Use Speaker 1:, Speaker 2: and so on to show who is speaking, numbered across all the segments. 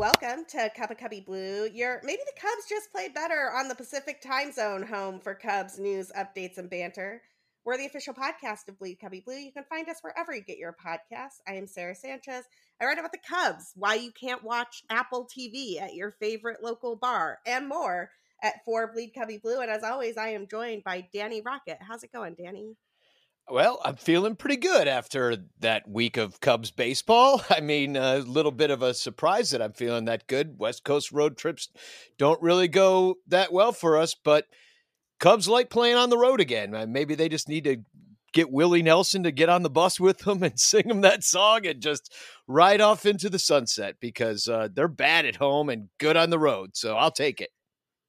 Speaker 1: Welcome to of Cubby Blue. Your maybe the Cubs just played better on the Pacific Time Zone home for Cubs news, updates, and banter. We're the official podcast of Bleed Cubby Blue. You can find us wherever you get your podcasts. I am Sara Sanchez. I write about the Cubs, why you can't watch Apple TV at your favorite local bar, and more at For Bleed Cubby Blue. And as always, I am joined by Danny Rockett. How's it going, Danny?
Speaker 2: Well, I'm feeling pretty good after that week of Cubs baseball. I mean, a little bit of a surprise that I'm feeling that good. West Coast road trips don't really go that well for us, but Cubs like playing on the road again. Uh, Maybe they just need to get Willie Nelson to get on the bus with them and sing them that song and just ride off into the sunset because uh, they're bad at home and good on the road. So I'll take it.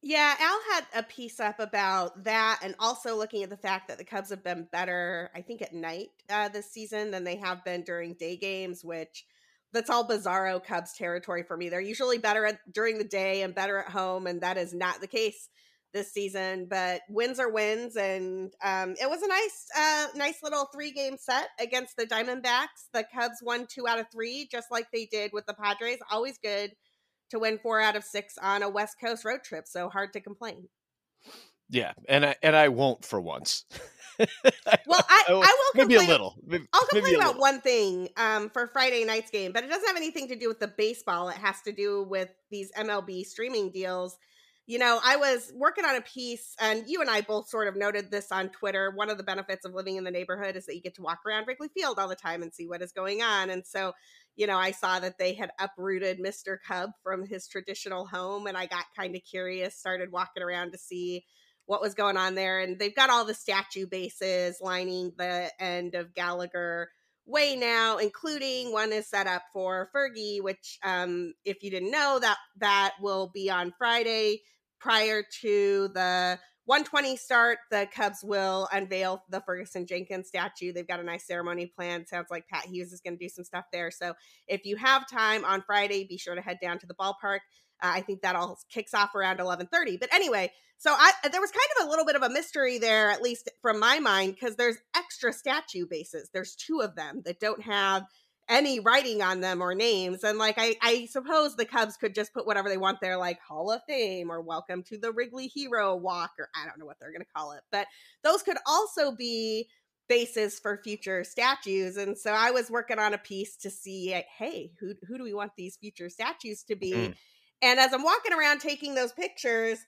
Speaker 1: Yeah, Al had a piece up about that and also looking at the fact that the Cubs have been better, I think, at night uh, this season than they have been during day games, which that's all bizarro Cubs territory for me. They're usually better at, during the day and better at home, and that is not the case this season. But wins are wins, and um, it was a nice, uh, nice little three game set against the Diamondbacks. The Cubs won two out of three, just like they did with the Padres. Always good to win four out of six on a West Coast road trip, so hard to complain.
Speaker 2: Yeah, and I and I won't for once.
Speaker 1: Well, I, I will
Speaker 2: maybe a
Speaker 1: complain-
Speaker 2: little. Maybe,
Speaker 1: I'll complain
Speaker 2: a
Speaker 1: about
Speaker 2: little.
Speaker 1: one thing um, for Friday night's game, but it doesn't have anything to do with the baseball. It has to do with these MLB streaming deals. You know, I was working on a piece, and you and I both sort of noted this on Twitter. One of the benefits of living in the neighborhood is that you get to walk around Wrigley Field all the time and see what is going on. And so, you know, I saw that they had uprooted Mr. Cub from his traditional home, and I got kind of curious, started walking around to see what was going on there. And they've got all the statue bases lining the end of Gallagher Way now, including one is set up for Fergie, which, um, if you didn't know, that that will be on Friday prior to the 120 start. The Cubs will unveil the Ferguson Jenkins statue. They've got a nice ceremony planned. Sounds like Pat Hughes is going to do some stuff there. So if you have time on Friday, be sure to head down to the ballpark. Uh, I think that all kicks off around 11:30. But anyway, so I there was kind of a little bit of a mystery there, at least from my mind, because there's extra statue bases. There's two of them that don't have any writing on them or names. And like I, I suppose the Cubs could just put whatever they want there, like Hall of Fame or Welcome to the Wrigley Hero Walk, or I don't know what they're gonna call it. But those could also be bases for future statues. And so I was working on a piece to see, hey, who who do we want these future statues to be?
Speaker 2: Mm.
Speaker 1: And as I'm walking around taking those pictures,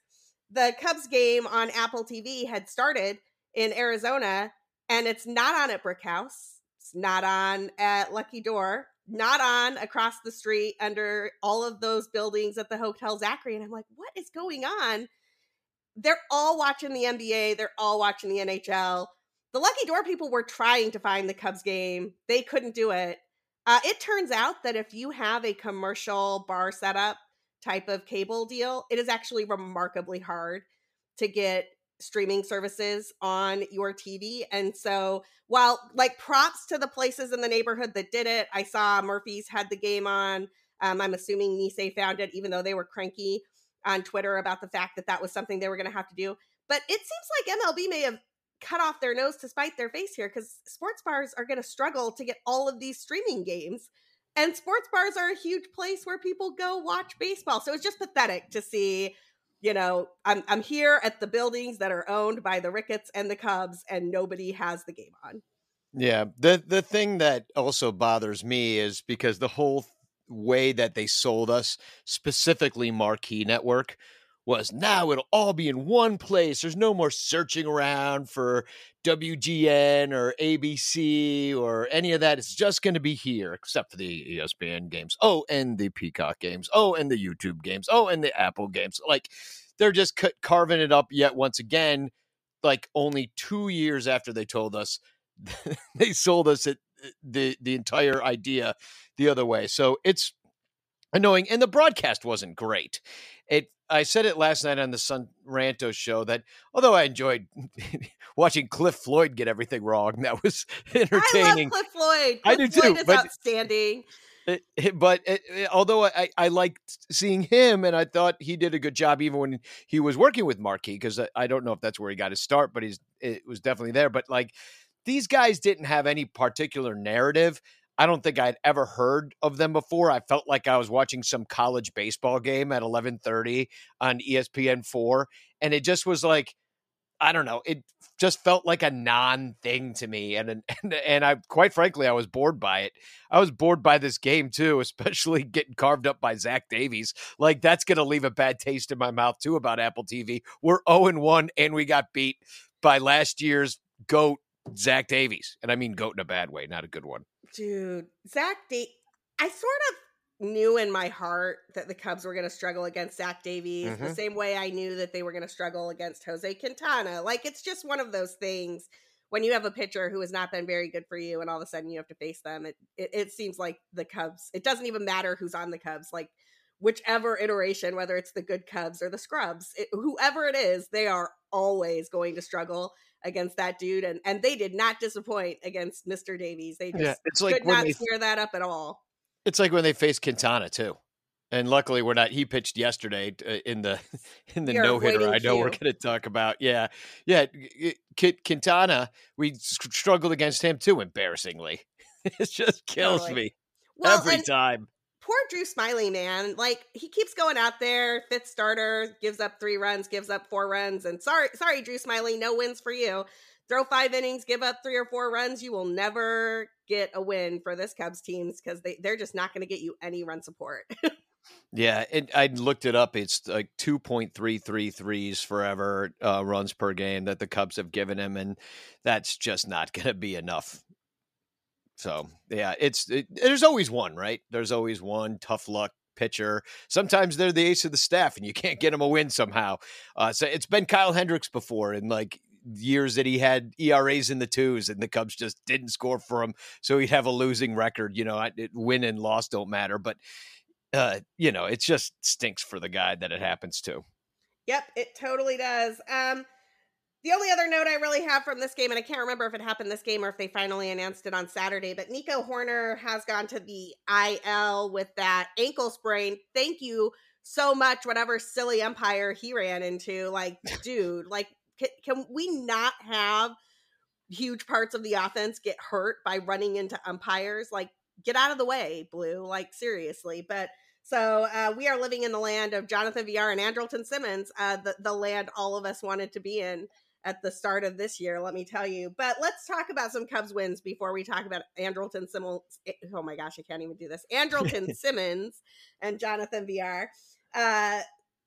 Speaker 1: the Cubs game on Apple TV had started in Arizona, and it's not on at Brick House. It's not on at Lucky Door. Not on across the street under all of those buildings at the Hotel Zachary. And I'm like, what is going on? They're all watching the NBA. They're all watching the NHL. The Lucky Door people were trying to find the Cubs game. They couldn't do it. Uh, it turns out that if you have a commercial bar setup type of cable deal, it is actually remarkably hard to get streaming services on your TV. And so, while like props to the places in the neighborhood that did it, I saw Murphy's had the game on. Um, I'm assuming Nisei found it, even though they were cranky on Twitter about the fact that that was something they were going to have to do. But it seems like MLB may have cut off their nose to spite their face here because sports bars are going to struggle to get all of these streaming games. And sports bars are a huge place where people go watch baseball. So it's just pathetic to see, you know, I'm I'm here at the buildings that are owned by the Ricketts and the Cubs, and nobody has the game on.
Speaker 2: Yeah. The the thing that also bothers me is because the whole way that they sold us, specifically Marquee Network, was now it'll all be in one place. There's no more searching around for WGN or ABC or any of that. It's just going to be here, except for the ESPN games. Oh, and the Peacock games. Oh, and the YouTube games. Oh, and the Apple games. Like they're just carving it up yet once again. Like only two years after they told us, they sold us it the the entire idea the other way. So it's annoying, and the broadcast wasn't great. It I said it last night on the sun Ranto show that although I enjoyed watching Cliff Floyd get everything wrong, that was entertaining.
Speaker 1: I love Cliff Floyd. Cliff
Speaker 2: I do
Speaker 1: Floyd
Speaker 2: too. But,
Speaker 1: outstanding.
Speaker 2: It, it, but it, although I, I liked seeing him and I thought he did a good job even when he was working with Marquee because I, I, don't know if that's where he got his start, but he's it was definitely there. But like these guys didn't have any particular narrative. I don't think I'd ever heard of them before. I felt like I was watching some college baseball game at 11:30 on ESPN4 and it just was like I don't know, it just felt like a non-thing to me and and and I quite frankly I was bored by it. I was bored by this game too, especially getting carved up by Zach Davies. Like that's going to leave a bad taste in my mouth too about Apple TV. We're 0 and 1 and we got beat by last year's goat Zach Davies. And I mean goat in a bad way, not a good one.
Speaker 1: Dude, Zach I sort of knew in my heart that the Cubs were going to struggle against Zach Davies
Speaker 2: Mm-hmm.
Speaker 1: the same way I knew that they were going to struggle against Jose Quintana. Like it's just one of those things when you have a pitcher who has not been very good for you and all of a sudden you have to face them. It it, it seems like the Cubs. It doesn't even matter who's on the Cubs. Like whichever iteration, whether it's the good Cubs or the Scrubs, it, whoever it is, they are always going to struggle against that dude, and and they did not disappoint against Mr. Davies. They just
Speaker 2: Yeah, it's like
Speaker 1: could not
Speaker 2: they-
Speaker 1: square that up at all.
Speaker 2: It's like when they faced Quintana too. And luckily, we're not. He pitched yesterday uh, in the in the no hitter. I know we're going to talk about. Yeah, yeah. Qu- Quintana, we struggled against him too. Embarrassingly, it just kills
Speaker 1: Totally.
Speaker 2: me
Speaker 1: Well,
Speaker 2: every
Speaker 1: and
Speaker 2: time.
Speaker 1: Poor Drew Smyly, man. Like he keeps going out there, fifth starter, gives up three runs, gives up four runs, and sorry, sorry, Drew Smyly, no wins for you. Throw five innings, give up three or four runs, you will never get a win for this Cubs teams because they they're just not going to get you any run support.
Speaker 2: Yeah, and I looked it up. It's like two point three three threes forever uh, runs per game that the Cubs have given him, and that's just not going to be enough. So yeah, it's it, there's always one, right? There's always one tough luck pitcher. Sometimes they're the ace of the staff, and you can't get them a win somehow. Uh, so it's been Kyle Hendricks before, in like years that he had ERAs in the twos, and the Cubs just didn't score for him, so he'd have a losing record. You know, it, win and loss don't matter, but uh, you know, it just stinks for the guy that it happens to.
Speaker 1: Yep, it totally does. Um, the only other note I really have from this game, and I can't remember if it happened this game or if they finally announced it on Saturday, but Nico Hoerner has gone to the IL with that ankle sprain. Thank you so much, whatever silly umpire he ran into. Like, dude, like, can, can we not have huge parts of the offense get hurt by running into umpires? Like, get out of the way, Blue. Like, seriously. But so uh, we are living in the land of Jonathan Villar and Andrelton Simmons, uh, the the land all of us wanted to be in at the start of this year. Let me tell you. But let's talk about some Cubs wins before we talk about Andrelton Simmons. Oh my gosh, I can't even do this. Andrelton Simmons and Jonathan Villar. Uh,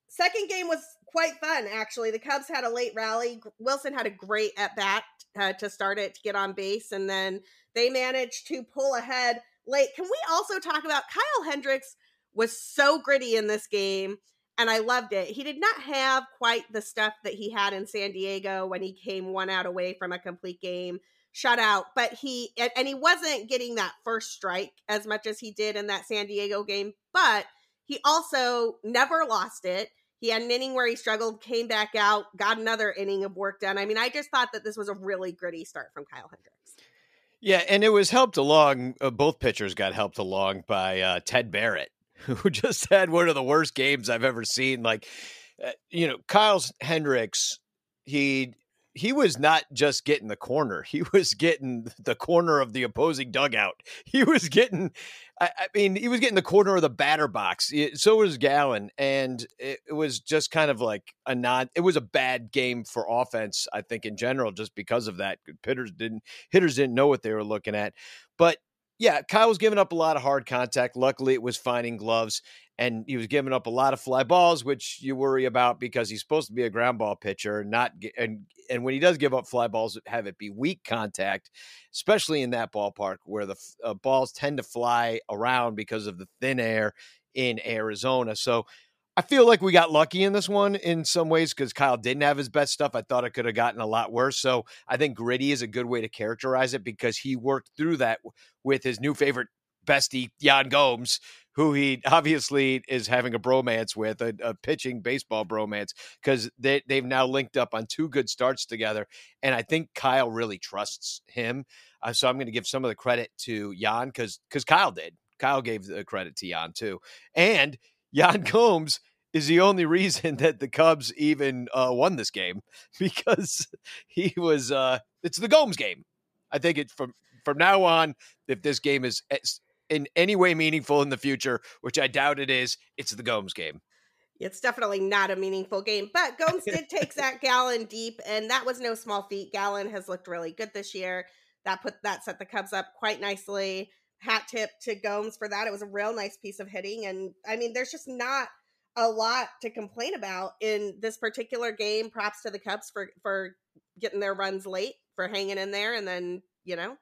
Speaker 1: second game was quite fun actually. The Cubs had a late rally. Wilson had a great at bat uh, to start it to get on base, and then they managed to pull ahead late. Can we also talk about Kyle Hendricks? was so gritty in this game and I loved it. He did not have quite the stuff that he had in San Diego when he came one out away from a complete game shutout, but he and, he wasn't getting that first strike as much as he did in that San Diego game, but he also never lost it. He had an inning where he struggled, came back out, got another inning of work done. I mean, I just thought that this was a really gritty start from Kyle Hendricks.
Speaker 2: Yeah, and it was helped along. Uh, both pitchers got helped along by uh, Ted Barrett, who just had one of the worst games I've ever seen. Like, uh, you know, Kyle's Hendricks, he he was not just getting the corner; he was getting the corner of the opposing dugout. He was getting, I, I mean, he was getting the corner of the batter box. So was Gallen, and it, it was just kind of like a non. It was a bad game for offense, I think, in general, just because of that. Hitters didn't hitters didn't know what they were looking at, but yeah, Kyle was giving up a lot of hard contact. Luckily, it was finding gloves, and he was giving up a lot of fly balls, which you worry about because he's supposed to be a ground ball pitcher. Not and and when he does give up fly balls, have it be weak contact, especially in that ballpark where the uh, balls tend to fly around because of the thin air in Arizona. So I feel like we got lucky in this one in some ways because Kyle didn't have his best stuff. I thought it could have gotten a lot worse. So I think gritty is a good way to characterize it because he worked through that with his new favorite bestie, Yan Gomes, who he obviously is having a bromance with, a, a pitching baseball bromance, because they, they've now linked up on two good starts together. And I think Kyle really trusts him. Uh, so I'm going to give some of the credit to Yan because Kyle did. Kyle gave the credit to Yan too. And Yan Gomes is the only reason that the Cubs even uh, won this game because he was. Uh, it's the Gomes game. I think it from from now on, if this game is in any way meaningful in the future, which I doubt it is, it's the Gomes game.
Speaker 1: It's definitely not a meaningful game, but Gomes did take Zac Gallen deep, and that was no small feat. Gallen has looked really good this year. That put that set the Cubs up quite nicely. Hat tip to Gomes for that. It was a real nice piece of hitting, and I mean, there's just not a lot to complain about in this particular game. Props to the Cubs for for getting their runs late, for hanging in there, and then you know,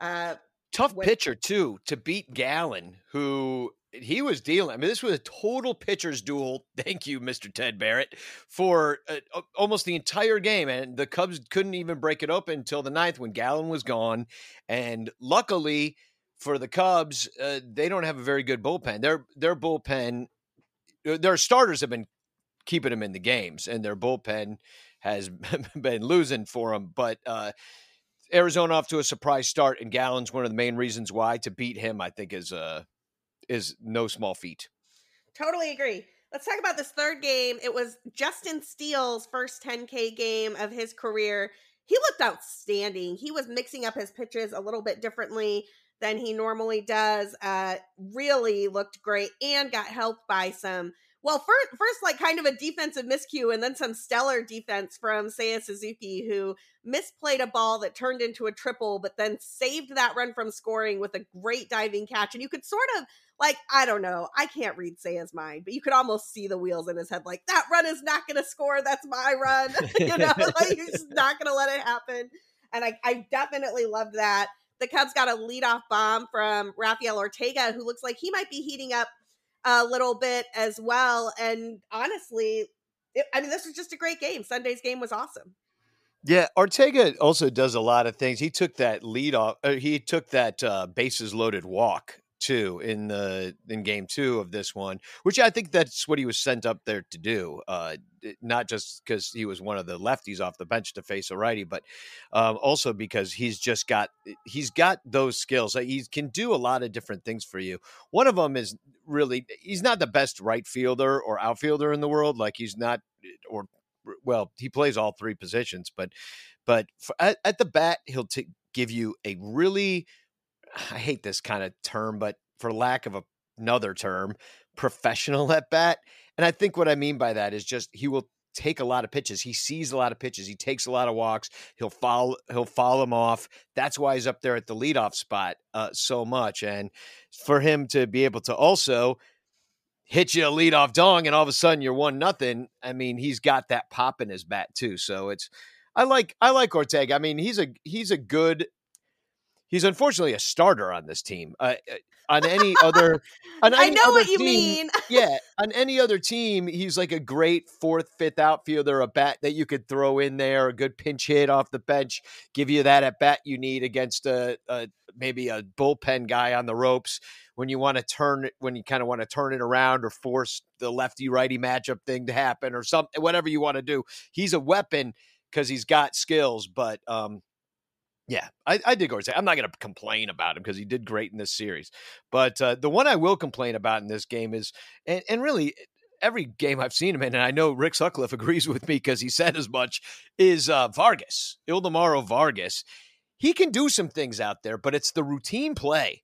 Speaker 1: uh,
Speaker 2: tough pitcher too to beat Gallen, who he was dealing. I mean, this was a total pitcher's duel. Thank you, Mr. Ted Barrett, for uh, almost the entire game. And the Cubs couldn't even break it open until the ninth when Gallen was gone. And luckily for the Cubs, uh, they don't have a very good bullpen. Their their bullpen their starters have been keeping them in the games, and their bullpen has been losing for them. But uh, Arizona off to a surprise start, and Gallen's one of the main reasons why to beat him. I think is uh is no small feat.
Speaker 1: Totally agree. Let's talk about this third game. It was Justin Steele's first 10K game of his career. He looked outstanding. He was mixing up his pitches a little bit differently than he normally does. Uh, really looked great and got helped by some. Well, first, first, like kind of a defensive miscue, and then some stellar defense from Seiya Suzuki, who misplayed a ball that turned into a triple, but then saved that run from scoring with a great diving catch. And you could sort of like, I don't know, I can't read Seiya's mind, but you could almost see the wheels in his head, like that run is not going to score. That's my run, you know, like he's not going to let it happen. And I, I definitely loved that. The Cubs got a leadoff bomb from Rafael Ortega, who looks like he might be heating up a little bit as well. And honestly, it, I mean, this was just a great game. Sunday's game was awesome.
Speaker 2: Yeah, Ortega also does a lot of things. He took that lead off. Uh, he took that uh, bases loaded walk too in the in game two of this one, which I think that's what he was sent up there to do. Uh, not just because he was one of the lefties off the bench to face a righty, but um, also because he's just got he's got those skills. He can do a lot of different things for you. One of them is really he's not the best right fielder or outfielder in the world. Like he's not or well he plays all three positions, but but for, at, at the bat he'll t- give you a really I hate this kind of term, but for lack of a, another term, professional at bat. And I think what I mean by that is just he will take a lot of pitches. He sees a lot of pitches. He takes a lot of walks. He'll follow. He'll follow him off. That's why he's up there at the leadoff spot uh, so much. And for him to be able to also hit you a leadoff dong, and all of a sudden you're one nothing. I mean, he's got that pop in his bat too. So it's I like I like Ortega. I mean, he's a he's a good he's unfortunately a starter on this team. Uh, uh on any other, on
Speaker 1: any
Speaker 2: I
Speaker 1: know what
Speaker 2: team,
Speaker 1: you mean.
Speaker 2: yeah, on any other team, he's like a great fourth, fifth outfielder, a bat that you could throw in there, a good pinch hit off the bench, give you that at bat you need against a, a maybe a bullpen guy on the ropes when you want to turn it, when you kind of want to turn it around or force the lefty righty matchup thing to happen or something, whatever you want to do. He's a weapon because he's got skills, but um, yeah, I, I did go say I'm not going to complain about him because he did great in this series. But uh, the one I will complain about in this game is, and, and really, every game I've seen him in, and I know Rick Sutcliffe agrees with me because he said as much, is uh, Vargas, Ildemaro Vargas. He can do some things out there, but it's the routine play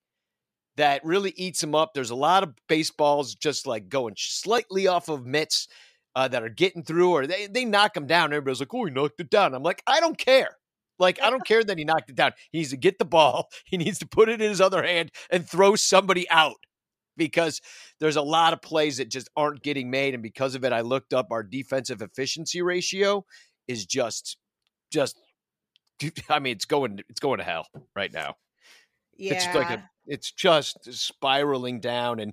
Speaker 2: that really eats him up. There's a lot of baseballs just like going slightly off of mitts uh, that are getting through, or they, they knock him down. Everybody's like, oh, he knocked it down. I'm like, I don't care. Like, I don't care that he knocked it down. He needs to get the ball, he needs to put it in his other hand and throw somebody out because there's a lot of plays that just aren't getting made. And because of it, I looked up our defensive efficiency ratio is just, just, I mean, it's going, it's going to hell right now.
Speaker 1: Yeah.
Speaker 2: It's like a, it's just spiraling down. And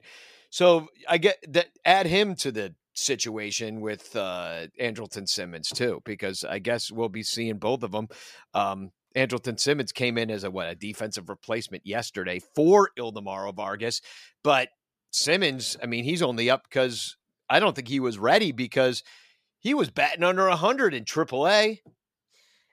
Speaker 2: so I get that, add him to the situation with uh Andrelton Simmons too, because I guess we'll be seeing both of them. Um, Andrelton Simmons came in as a what a defensive replacement yesterday for Ildemaro Vargas, but Simmons, I mean, he's only up because I don't think he was ready because he was batting under hundred in AAA.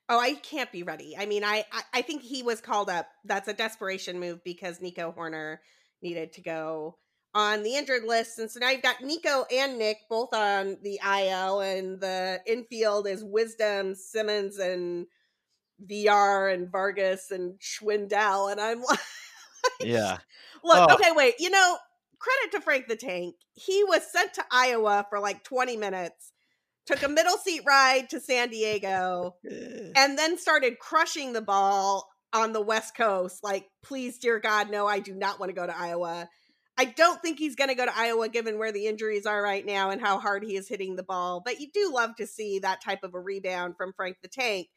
Speaker 1: Oh, I can't be ready. I mean, I, I I think he was called up. That's a desperation move because Nico Hoerner needed to go on the injured list, and so now you've got Nico and Nick both on the IL, and the infield is Wisdom, Simmons, and Villar, and Vargas and Schwindel, and I'm like,
Speaker 2: Yeah.
Speaker 1: look,
Speaker 2: Oh.
Speaker 1: okay, wait, you know, credit to Frank the Tank. He was sent to Iowa for like 20 minutes, took a middle seat ride to San Diego, and then started crushing the ball on the West Coast. Like, please, dear God, no, I do not want to go to Iowa. I don't think he's going to go to Iowa given where the injuries are right now and how hard he is hitting the ball. But you do love to see that type of a rebound from Frank the Tank.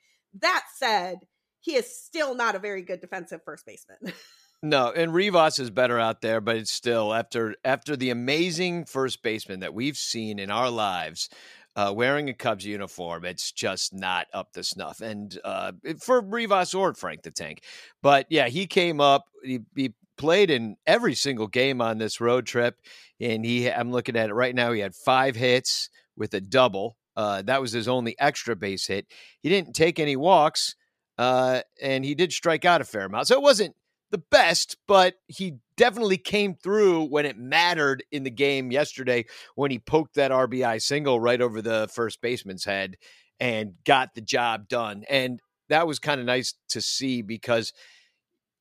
Speaker 1: That said, he is still not a very good defensive first baseman.
Speaker 2: No, and Rivas is better out there, but it's still after after the amazing first baseman that we've seen in our lives, uh, wearing a Cubs uniform, it's just not up to snuff. And uh, for Rivas or Frank the Tank, but yeah, he came up. He, he played in every single game on this road trip, and he. I'm looking at it right now. He had five hits with a double. Uh, that was his only extra base hit. He didn't take any walks, uh, and he did strike out a fair amount. So it wasn't the best, but he definitely came through when it mattered in the game yesterday when he poked that RBI single right over the first baseman's head and got the job done. And that was kind of nice to see because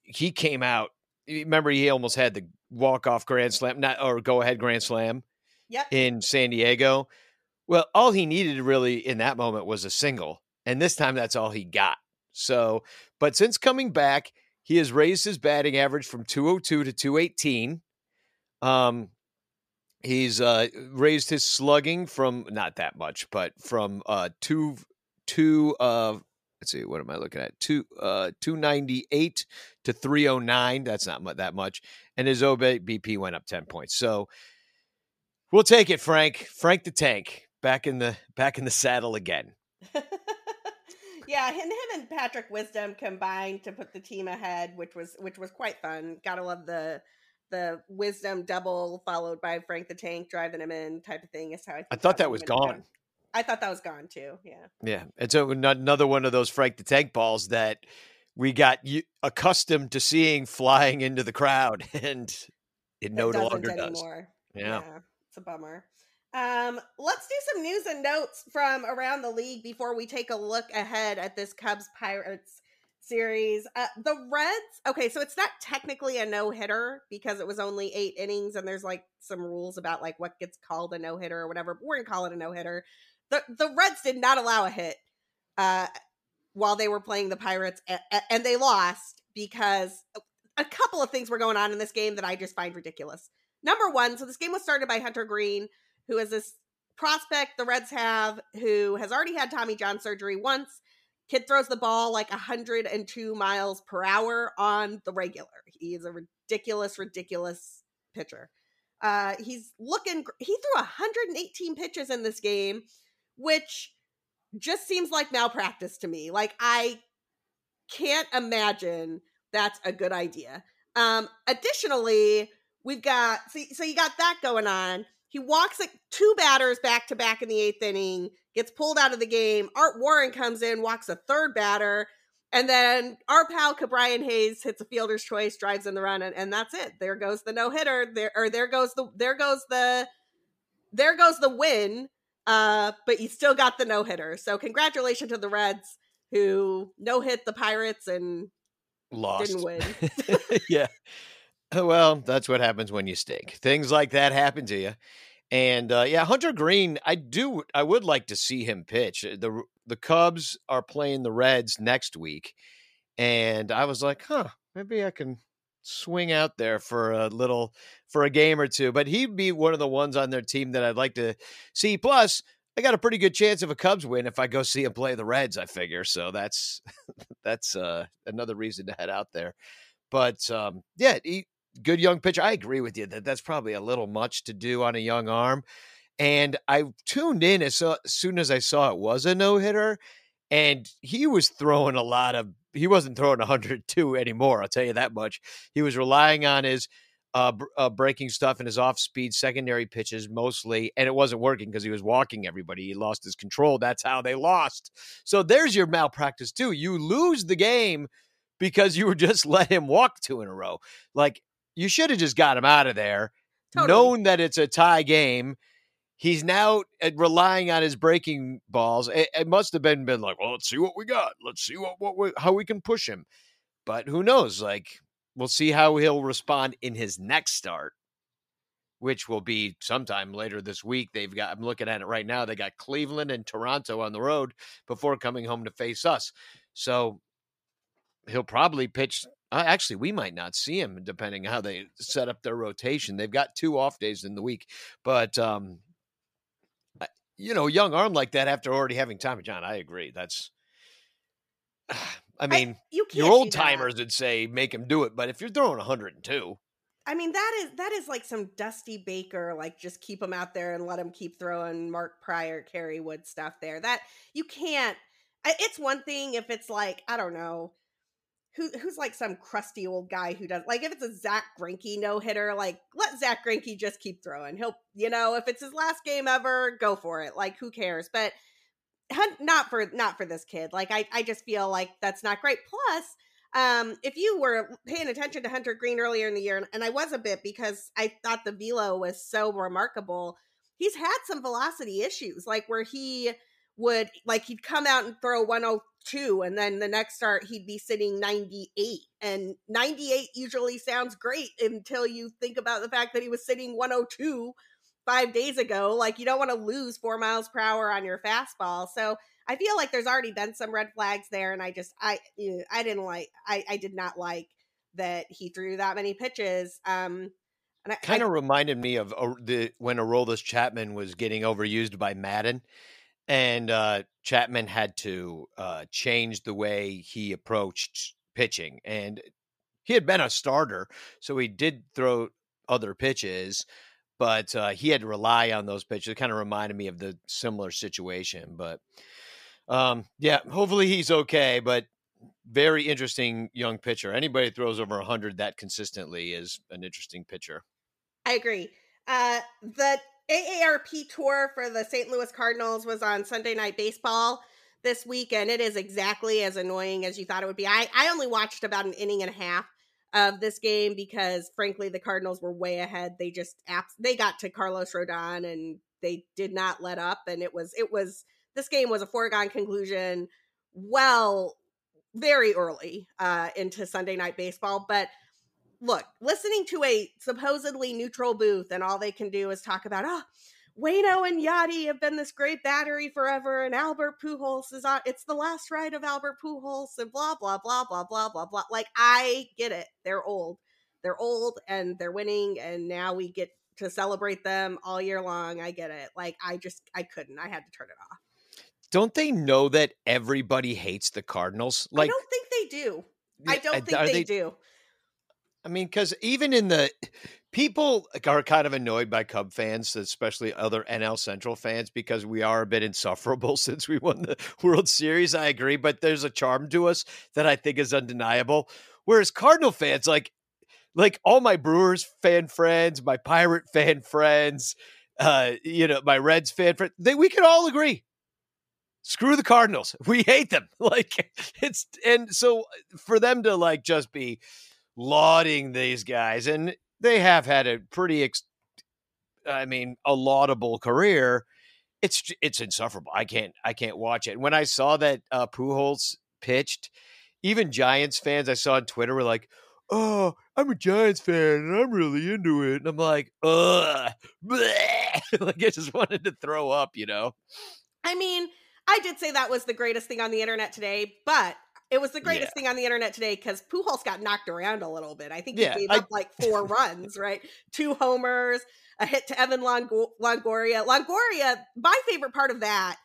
Speaker 2: he came out. Remember, he almost had the walk off grand slam, not or go ahead grand slam
Speaker 1: yep.
Speaker 2: in San Diego. Well, all he needed really in that moment was a single. And this time that's all he got. So, but since coming back, he has raised his batting average from 202 to 218. Um, he's uh, raised his slugging from not that much, but from uh, two two uh, let's see, what am I looking at? Two uh, 298 to 309. That's not mu- that much, and his OBP went up 10 points. So we'll take it, Frank. Frank the Tank back in the back in the saddle again.
Speaker 1: yeah, and him and Patrick Wisdom combined to put the team ahead, which was which was quite fun. Gotta love the the Wisdom double followed by Frank the Tank driving him in type of thing. Is how I.
Speaker 2: I thought that was gone.
Speaker 1: I thought that was gone too. Yeah.
Speaker 2: Yeah, And so another one of those Frank the Tank balls that we got accustomed to seeing flying into the crowd, and it no
Speaker 1: It doesn't
Speaker 2: longer does.
Speaker 1: anymore.
Speaker 2: Yeah.
Speaker 1: it's a bummer. Um, let's do some news and notes from around the league before we take a look ahead at this Cubs Pirates series. Uh, the Reds, okay, so it's not technically a no hitter because it was only eight innings, and there's like some rules about like what gets called a no hitter or whatever. But we're gonna call it a no hitter. The the Reds did not allow a hit uh, while they were playing the Pirates, a- a- and they lost because a couple of things were going on in this game that I just find ridiculous. Number one, so this game was started by Hunter Greene, who is this prospect the Reds have who has already had Tommy John surgery once. Kid throws the ball like 102 miles per hour on the regular. He is a ridiculous, ridiculous pitcher. Uh, he's looking, he threw 118 pitches in this game, which just seems like malpractice to me. Like, I can't imagine that's a good idea. Um, additionally, we've got so, so you got that going on. He walks like two batters back to back in the eighth inning, gets pulled out of the game. Art Warren comes in, walks a third batter, and then our pal Ke'Bryan Hayes hits a fielder's choice, drives in the run, and, and that's it. There goes the no hitter. There or there goes the there goes the there goes the win. Uh, but you still got the no hitter. So congratulations to the Reds who no hit the Pirates and
Speaker 2: Lost.
Speaker 1: didn't win.
Speaker 2: yeah. Well, that's what happens when you stink. Things like that happen to you. And uh, yeah, Hunter Greene, I do, I would like to see him pitch. Uh, the The Cubs are playing the Reds next week, and I was like, huh, maybe I can swing out there for a little for a game or two. But he'd be one of the ones on their team that I'd like to see. Plus, I got a pretty good chance of a Cubs win if I go see him play the Reds. I figure so. That's that's uh, another reason to head out there. But um, yeah, he, good young pitcher. I agree with you that that's probably a little much to do on a young arm. And I tuned in as, so, as soon as I saw it was a no hitter, and he was throwing a lot of. He wasn't throwing 102 anymore. I'll tell you that much. He was relying on his uh, uh, breaking stuff and his off speed secondary pitches mostly, and it wasn't working because he was walking everybody. He lost his control. That's how they lost. So there's your malpractice too. You lose the game because you were just let him walk two in a row. Like you should have just got him out of there,
Speaker 1: Totally.
Speaker 2: known that it's a tie game. He's now uh, relying on his breaking balls. It, it must have been been like, well, let's see what we got. Let's see what what we, how we can push him. But who knows? Like we'll see how he'll respond in his next start, which will be sometime later this week. They've got. I'm looking at it right now. They got Cleveland and Toronto on the road before coming home to face us. So he'll probably pitch. Uh, actually, we might not see him depending how they set up their rotation. They've got two off days in the week, but um, you know, young arm like that after already having Tommy John, I agree. That's. I mean,
Speaker 1: you
Speaker 2: your old timers would say make him do it, but if you're throwing 102,
Speaker 1: I mean, that is that is like some Dusty Baker, like just keep him out there and let him keep throwing Mark Prior, Kerry Wood stuff there. That you can't. It's one thing if it's like I don't know, who who's like some crusty old guy who does like if it's a Zack Greinke no hitter, like let Zack Greinke just keep throwing. He'll you know if it's his last game ever, go for it. Like who cares? But not for not for this kid. Like I I just feel like that's not great. Plus um, if you were paying attention to Hunter Greene earlier in the year, and, I was a bit because I thought the velo was so remarkable, he's had some velocity issues, like where he would like he'd come out and throw 102 and then the next start he'd be sitting 98 and 98 usually sounds great until you think about the fact that he was sitting 102 five days ago like you don't want to lose four miles per hour on your fastball so I feel like there's already been some red flags there, and I just I know, I didn't like I I did not like that he threw that many pitches. Um, and
Speaker 2: kind of reminded me of uh, the when Aroldis Chapman was getting overused by Maddon, and uh, Chapman had to uh, change the way he approached pitching, and he had been a starter, so he did throw other pitches, but uh, he had to rely on those pitches. It kind of reminded me of the similar situation, but um, yeah, hopefully he's okay. But very interesting young pitcher. Anybody throws over 100 that consistently is an interesting pitcher.
Speaker 1: I agree. Uh, the AARP tour for the St. Louis Cardinals was on Sunday Night Baseball this week, and it is exactly as annoying as you thought it would be. I I only watched about an inning and a half of this game because frankly the Cardinals were way ahead. They just they got to Carlos Rodon and they did not let up and it was it was this game was a foregone conclusion well very early uh into Sunday night baseball but look listening to a supposedly neutral booth and all they can do is talk about oh Waino and Yadi have been this great battery forever, and Albert Pujols is on. It's the last ride of Albert Pujols, and blah blah blah blah blah blah blah. Like I get it, they're old, they're old, and they're winning, and now we get to celebrate them all year long. I get it. Like I just I couldn't. I had to turn it off.
Speaker 2: Don't they know that everybody hates the Cardinals? Like,
Speaker 1: I don't think they do. I don't think
Speaker 2: are
Speaker 1: they, do.
Speaker 2: I mean, because even in the people are kind of annoyed by Cub fans, especially other NL Central fans, because we are a bit insufferable since we won the World Series. I agree, but there's a charm to us that I think is undeniable. Whereas Cardinal fans, like, like all my Brewers fan friends, my Pirate fan friends, uh, you know, my Reds fan friends, they we can all agree. Screw the Cardinals. We hate them. Like it's and so for them to like just be lauding these guys, and they have had a pretty ex- I mean, a laudable career, it's it's insufferable. I can't I can't watch it. When I saw that uh, Pujols pitched, even Giants fans I saw on Twitter were like, "Oh, I'm a Giants fan and I'm really into it." And I'm like, "Ugh," like I just wanted to throw up, you know.
Speaker 1: I mean, I did say that was the greatest thing on the internet today, but it was the greatest
Speaker 2: Yeah.
Speaker 1: thing on the internet today because Pujols got knocked around a little bit. I think
Speaker 2: Yeah,
Speaker 1: he gave
Speaker 2: I-
Speaker 1: up like four runs, right? Two homers, a hit to Evan Longo- Longoria. Longoria, my favorite part of that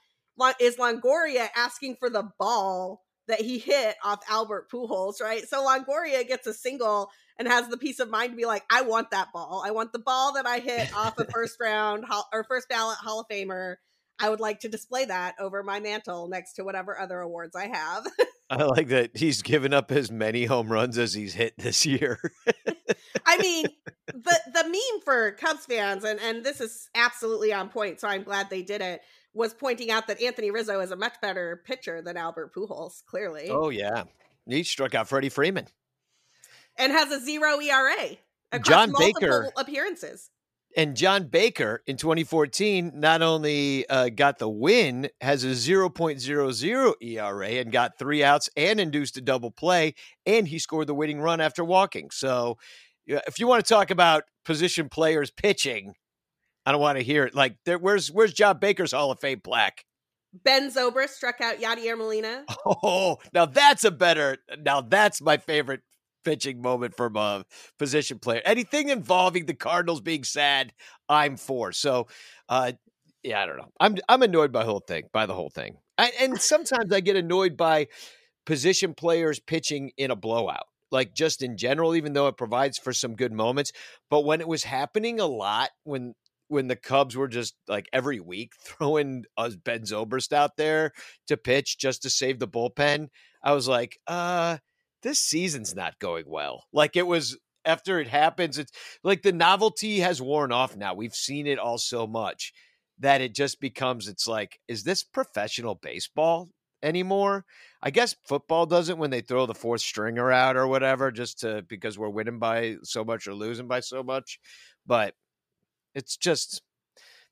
Speaker 1: is Longoria asking for the ball that he hit off Albert Pujols, right? So Longoria gets a single and has the peace of mind to be like, I want that ball. I want the ball that I hit off a first round or first ballot Hall of Famer. I would like to display that over my mantle next to whatever other awards I have.
Speaker 2: I like that he's given up as many home runs as he's hit this year.
Speaker 1: I mean, the the meme for Cubs fans, and and this is absolutely on point. So I'm glad they did it. Was pointing out that Anthony Rizzo is a much better pitcher than Albert Pujols, clearly,
Speaker 2: oh yeah, he struck out Freddie Freeman.
Speaker 1: and has a zero ERA across
Speaker 2: John
Speaker 1: multiple
Speaker 2: Baker-
Speaker 1: appearances.
Speaker 2: And John Baker in 2014 not only uh, got the win, has a 0.00 ERA and got three outs and induced a double play, and he scored the winning run after walking. So, if you want to talk about position players pitching, I don't want to hear it. Like, there, where's where's John Baker's Hall of Fame plaque?
Speaker 1: Ben Zobrist struck out Yadier Molina.
Speaker 2: Oh, now that's a better. Now that's my favorite pitching moment from a position player. Anything involving the Cardinals being sad, I'm for. So, uh, yeah, I don't know. I'm I'm annoyed by the whole thing. By the whole thing, I, and sometimes I get annoyed by position players pitching in a blowout. Like just in general, even though it provides for some good moments, but when it was happening a lot, when when the Cubs were just like every week throwing us Ben Zobrist out there to pitch just to save the bullpen, I was like, uh, this season's not going well. Like it was after it happens, it's like the novelty has worn off now. We've seen it all so much that it just becomes it's like, is this professional baseball anymore? I guess football doesn't when they throw the fourth stringer out or whatever, just to because we're winning by so much or losing by so much. But it's just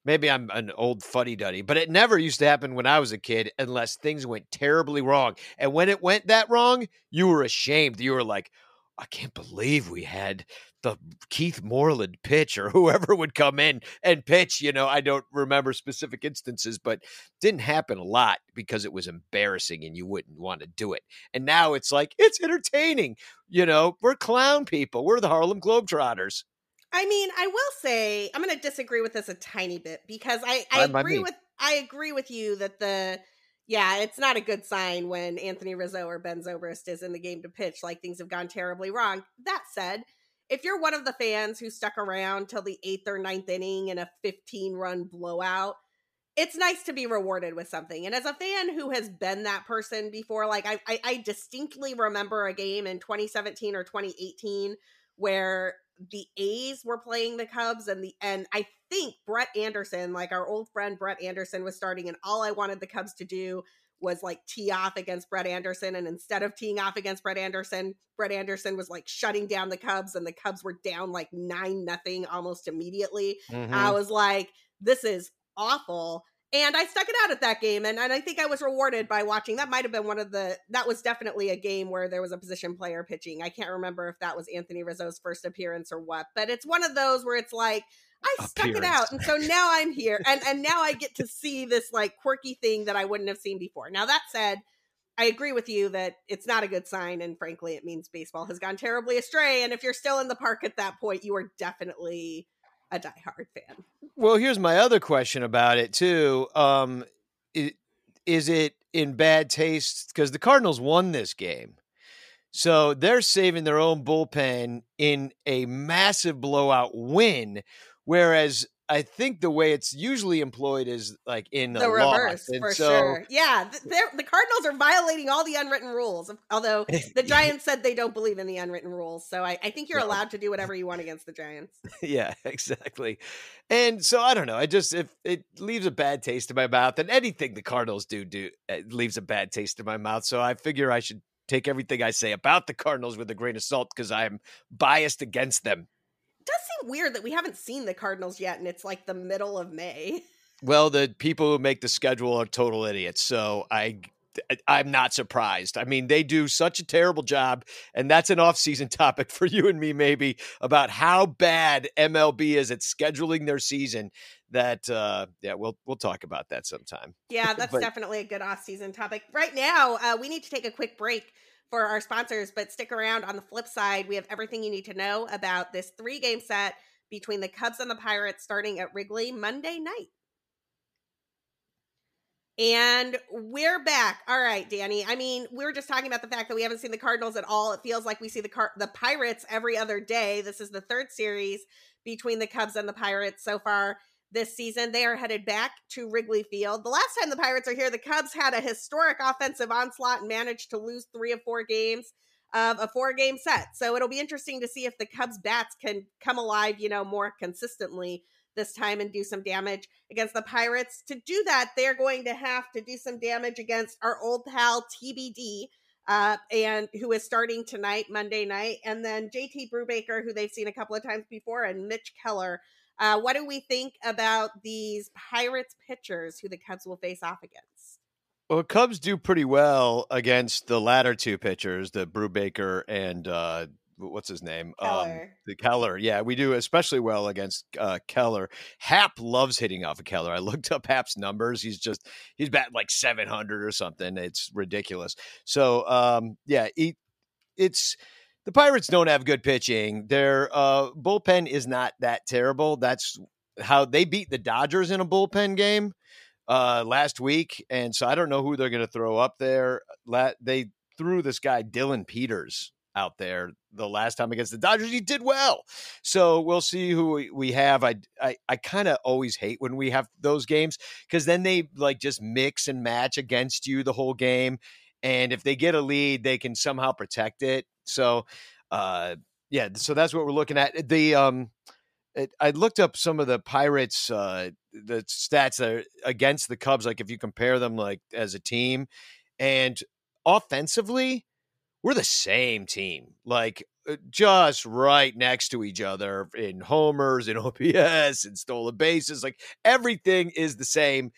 Speaker 2: maybe I'm an old fuddy duddy, but it never used to happen when I was a kid unless things went terribly wrong. And when it went that wrong, you were ashamed. You were like, I can't believe we had the Keith Moreland pitch or whoever would come in and pitch. You know, I don't remember specific instances, but didn't happen a lot because it was embarrassing and you wouldn't want to do it. And now it's like, it's entertaining. You know, we're clown people. We're the Harlem Globetrotters.
Speaker 1: I mean, I will say I'm going to disagree with this a tiny bit because I, I agree with I agree with you that the yeah, it's not a good sign when Anthony Rizzo or Ben Zobrist is in the game to pitch like things have gone terribly wrong. That said, if you're one of the fans who stuck around till the eighth or ninth inning in a 15 run blowout, it's nice to be rewarded with something. And as a fan who has been that person before, like I, I, I distinctly remember a game in 2017 or 2018 where the A's were playing the Cubs and the and I think Brett Anderson, like our old friend Brett Anderson was starting and all I wanted the Cubs to do was like tee off against Brett Anderson and instead of teeing off against Brett Anderson, Brett Anderson was like shutting down the Cubs and the Cubs were down like 9 nothing almost immediately.
Speaker 2: Mm-hmm.
Speaker 1: I was like this is awful. And I stuck it out at that game, and, and I think I was rewarded by watching. That might have been one of the. That was definitely a game where there was a position player pitching. I can't remember if that was Anthony Rizzo's first appearance or what, but it's one of those where it's like I stuck it out, and so now I'm here, and and now I get to see this like quirky thing that I wouldn't have seen before. Now that said, I agree with you that it's not a good sign, and frankly, it means baseball has gone terribly astray. And if you're still in the park at that point, you are definitely a diehard fan.
Speaker 2: Well, here's my other question about it too. Um, is it in bad taste because the Cardinals won this game, so they're saving their own bullpen in a massive blowout win, whereas I think the way it's usually employed is like in
Speaker 1: the
Speaker 2: a
Speaker 1: reverse.
Speaker 2: And
Speaker 1: for
Speaker 2: so,
Speaker 1: sure. Yeah, the Cardinals are violating all the unwritten rules. Although the Giants said they don't believe in the unwritten rules, so I, I think you're
Speaker 2: No.
Speaker 1: allowed to do whatever you want against the Giants.
Speaker 2: yeah, exactly. And so I don't know. I just if it leaves a bad taste in my mouth, and anything the Cardinals do do it leaves a bad taste in my mouth. So I figure I should take everything I say about the Cardinals with a grain of salt because I'm biased against them.
Speaker 1: Does seem weird that we haven't seen the Cardinals yet, and it's like the middle of May.
Speaker 2: Well, the people who make the schedule are total idiots. So I I'm not surprised. I mean, they do such a terrible job, and that's an off-season topic for you and me, maybe about how bad MLB is at scheduling their season. That uh, yeah, we'll we'll talk about that sometime.
Speaker 1: Yeah, that's but, definitely a good off-season topic. Right now, uh, we need to take a quick break for our sponsors, but stick around. On the flip side, we have everything you need to know about this three-game set between the Cubs and the Pirates starting at Wrigley Monday night. And we're back. All right, Danny. I mean, we are just talking about the fact that we haven't seen the Cardinals at all. It feels like we see the Car- the Pirates every other day. This is the third series between the Cubs and the Pirates so far this season. They are headed back to Wrigley Field. The last time the Pirates are here, the Cubs had a historic offensive onslaught and managed to lose three of four games of a four game set. So it'll be interesting to see if the Cubs bats can come alive, you know, more consistently this time and do some damage against the Pirates. To do that, they're going to have to do some damage against our old pal TBD. Uh, and who is starting tonight, Monday night, and then JT Brubaker, who they've seen a couple of times before, and Mitch Keller. Uh, what do we think about these Pirates pitchers who the Cubs will face off against?
Speaker 2: Well, Cubs do pretty well against the latter two pitchers, the Brubaker and uh, what's his name?
Speaker 1: Keller. Um,
Speaker 2: the Keller. Yeah, we do especially well against uh, Keller. Happ loves hitting off of Keller. I looked up Happ's numbers. He's just he's batting like 700 or something. It's ridiculous. So, um, yeah, he, it's the Pirates don't have good pitching. Their uh, bullpen is not that terrible. That's how they beat the Dodgers in a bullpen game uh, last week, and so I don't know who they're going to throw up there. They threw this guy Dillon Peters out there the last time against the Dodgers. He did well. So we'll see who we have. I I, I kind of always hate when we have those games because then they like just mix and match against you the whole game. And if they get a lead, they can somehow protect it. So uh yeah, so that's what we're looking at. The um it, I looked up some of the Pirates uh the stats that against the Cubs, like if you compare them like as a team and offensively, we're the same team, like uh, just right next to each other in homers and OPS and stolen bases. Like everything is the same.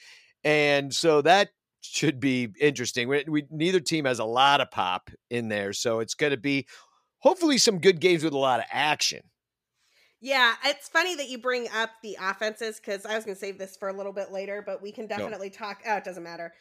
Speaker 2: And so that should be interesting. We, we, neither team has a lot of pop in there, so it's going to be hopefully some good games with a lot of action.
Speaker 1: Yeah, it's funny that you bring up the offenses because I was going to save this for a little bit later, but we can definitely no. talk. Oh, it doesn't matter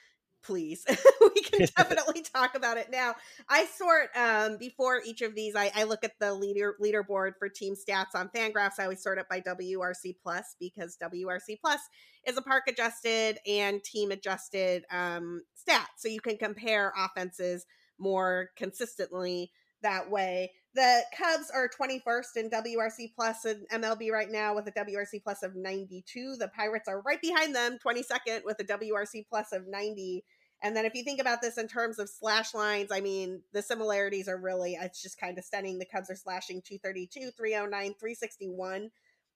Speaker 1: please. We can definitely talk about it now. I sort um before each of these I, I look at the leader leaderboard for team stats on fangraphs. I always sort it by wrc plus because wrc plus is a park adjusted and team adjusted um stat. So you can compare offenses more consistently that way the cubs are 21st in wrc plus and mlb right now with a wrc plus of 92 the pirates are right behind them 22nd with a wrc plus of 90 and then if you think about this in terms of slash lines, I mean, the similarities are really, it's just kind of stunning. The Cubs are slashing 232, 309, 361.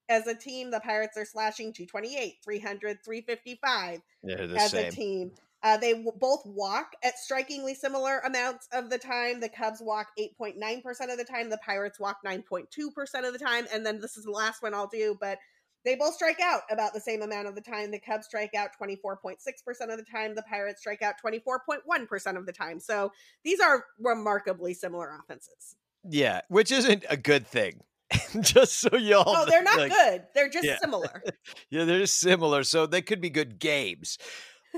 Speaker 1: As a team, the Pirates are slashing 228, 300, 355
Speaker 2: yeah,
Speaker 1: as
Speaker 2: same.
Speaker 1: a team. Uh, they w- both walk at strikingly similar amounts of the time. The Cubs walk 8.9% of the time. The Pirates walk 9.2% of the time. And then this is the last one I'll do, but they both strike out about the same amount of the time. The Cubs strike out 24.6% of the time. The Pirates strike out 24.1% of the time. So these are remarkably similar offenses.
Speaker 2: Yeah, which isn't a good thing. just so y'all.
Speaker 1: Oh, they're not like, good. They're just
Speaker 2: yeah.
Speaker 1: similar.
Speaker 2: yeah, they're just similar. So they could be good games.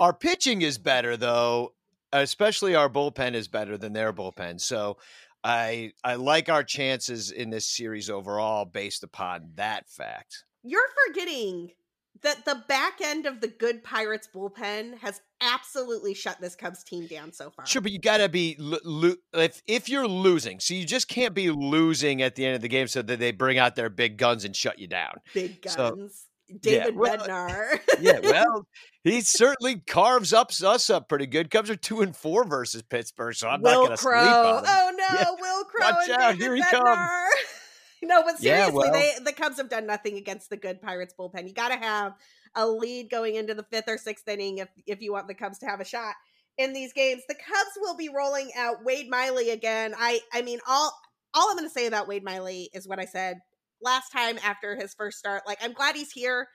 Speaker 2: Our pitching is better, though, especially our bullpen is better than their bullpen. So I I like our chances in this series overall based upon that fact.
Speaker 1: You're forgetting that the back end of the good Pirates bullpen has absolutely shut this Cubs team down so far.
Speaker 2: Sure, but you got to be lo- lo- if if you're losing, so you just can't be losing at the end of the game so that they bring out their big guns and shut you down.
Speaker 1: Big guns. So, David
Speaker 2: yeah, well,
Speaker 1: Bednar.
Speaker 2: yeah, well, he certainly carves up us up pretty good. Cubs are two and four versus Pittsburgh, so I'm
Speaker 1: Will
Speaker 2: not going to sleep on.
Speaker 1: Oh no,
Speaker 2: yeah.
Speaker 1: Wil Crowe
Speaker 2: Watch out,
Speaker 1: David
Speaker 2: here he
Speaker 1: Bednar.
Speaker 2: comes.
Speaker 1: no, but seriously,
Speaker 2: Yeah, well-
Speaker 1: they the Cubs have done nothing against the good Pirates bullpen. You got to have a lead going into the fifth or sixth inning if if you want the Cubs to have a shot in these games. The Cubs will be rolling out Wade Miley again. I I mean all all I'm going to say about Wade Miley is what I said last time after his first start. Like, I'm glad he's here.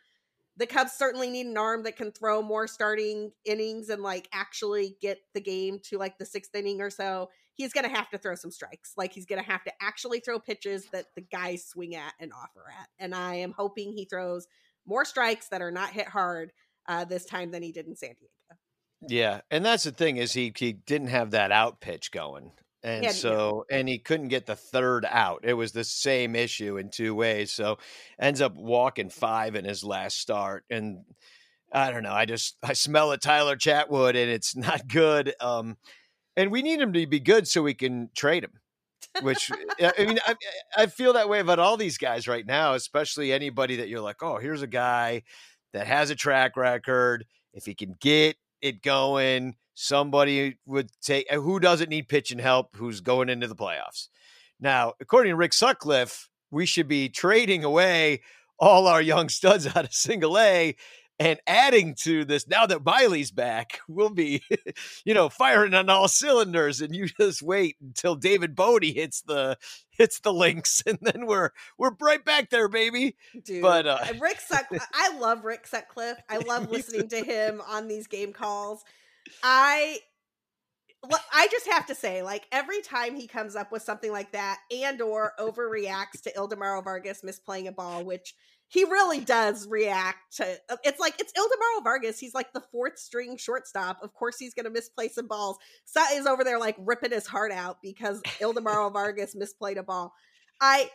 Speaker 1: The Cubs certainly need an arm that can throw more starting innings and like actually get the game to like the sixth inning or so. He's going to have to throw some strikes. Like, he's going to have to actually throw pitches that the guys swing at and offer at. And I am hoping he throws more strikes that are not hit hard uh, this time than he did in San Diego.
Speaker 2: Yeah, and that's the thing is he he didn't have that out pitch going. And
Speaker 1: Yeah,
Speaker 2: so and he couldn't get the third out. It was the same issue in two ways. So ends up walking five in his last start and I don't know. I just I smell a Tyler Chatwood and it's not good. Um and we need him to be good so we can trade him. Which I I mean I I feel that way about all these guys right now, especially anybody that you're like, "Oh, here's a guy that has a track record. If he can get it going, somebody would take uh, who doesn't need pitching help who's going into the playoffs. Now, according to Rick Sutcliffe, we should be trading away all our young studs out of single A and adding to this now that Miley's back, we'll be, you know, firing on all cylinders. And you just wait until David Bote hits the hits the links, and then we're we're right back there, baby.
Speaker 1: Dude,
Speaker 2: But, uh,
Speaker 1: Rick Sutcliffe, I love Rick Sutcliffe. I love listening to him on these game calls. I I just have to say, like every time he comes up with something like that and or overreacts to Ildemaro Vargas misplaying a ball, which he really does react to. uh, It's like it's Ildemaro Vargas. He's like the fourth string shortstop. Of course, he's going to misplay some balls. Sut is over there like ripping his heart out because Ildemaro Vargas misplayed a ball. I.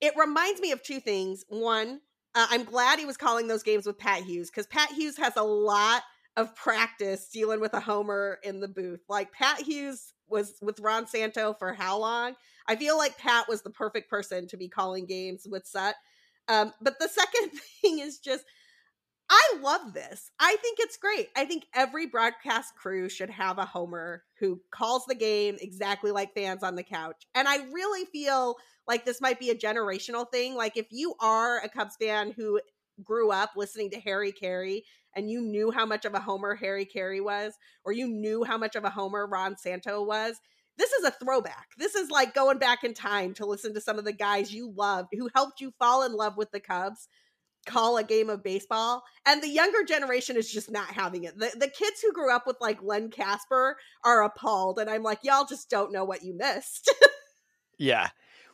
Speaker 1: It reminds me of two things. One, uh, I'm glad he was calling those games with Pat Hughes because Pat Hughes has a lot of practice dealing with a homer in the booth. Like Pat Hughes was with Ron Santo for how long? I feel like Pat was the perfect person to be calling games with Sut. Um, but the second thing is just, I love this. I think it's great. I think every broadcast crew should have a homer who calls the game exactly like fans on the couch. And I really feel like this might be a generational thing. Like if you are a Cubs fan who grew up listening to Harry Caray and you knew how much of a homer Harry Caray was, or you knew how much of a homer Ron Santo was, this is a throwback. This is like going back in time to listen to some of the guys you loved who helped you fall in love with the Cubs call a game of baseball and the younger generation is just not having it the, the kids who grew up with like len Kasper are appalled and i'm like y'all just don't know what you missed
Speaker 2: Yeah.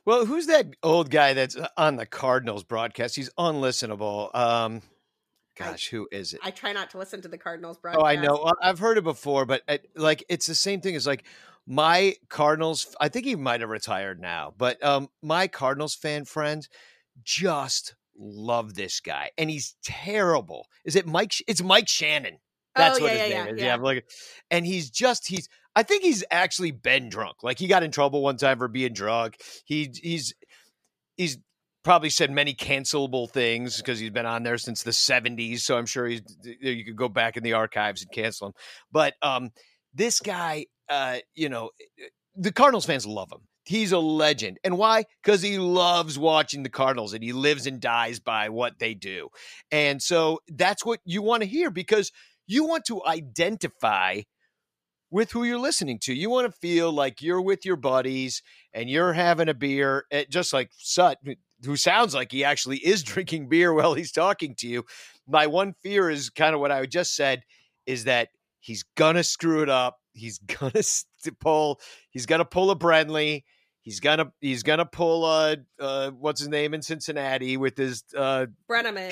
Speaker 2: Well, who's that old guy that's uh, on the Cardinals broadcast? He's unlistenable. Um, gosh, who is it?
Speaker 1: i try not to listen to the cardinals broadcast
Speaker 2: Oh, I know. I've heard it before, but uh, like it's the same thing as like my Cardinals. I think he might have retired now, but um, my Cardinals fan friends just love this guy, and he's terrible. Is it Mike? It's Mike Shannon. That's
Speaker 1: Oh,
Speaker 2: what
Speaker 1: yeah,
Speaker 2: his
Speaker 1: yeah,
Speaker 2: name
Speaker 1: yeah,
Speaker 2: is. Yeah, I'm looking, and he's just he's. I think he's actually been drunk. Like he got in trouble one time for being drunk. He he's he's probably said many cancelable things because he's been on there since the 70s so i'm sure he's you could go back in the archives and cancel him but um this guy uh you know the cardinals fans love him he's a legend and why because he loves watching the cardinals and he lives and dies by what they do and so that's what you want to hear because you want to identify with who you're listening to. You want to feel like you're with your buddies and you're having a beer, eh, just like Sut, who sounds like he actually is drinking beer while he's talking to you. My one fear is kind of what I just said is that he's gonna screw it up. He's gonna pull. He's gonna pull a Brenly. He's gonna he's gonna pull a uh what's his name in Cincinnati with his uh Brennaman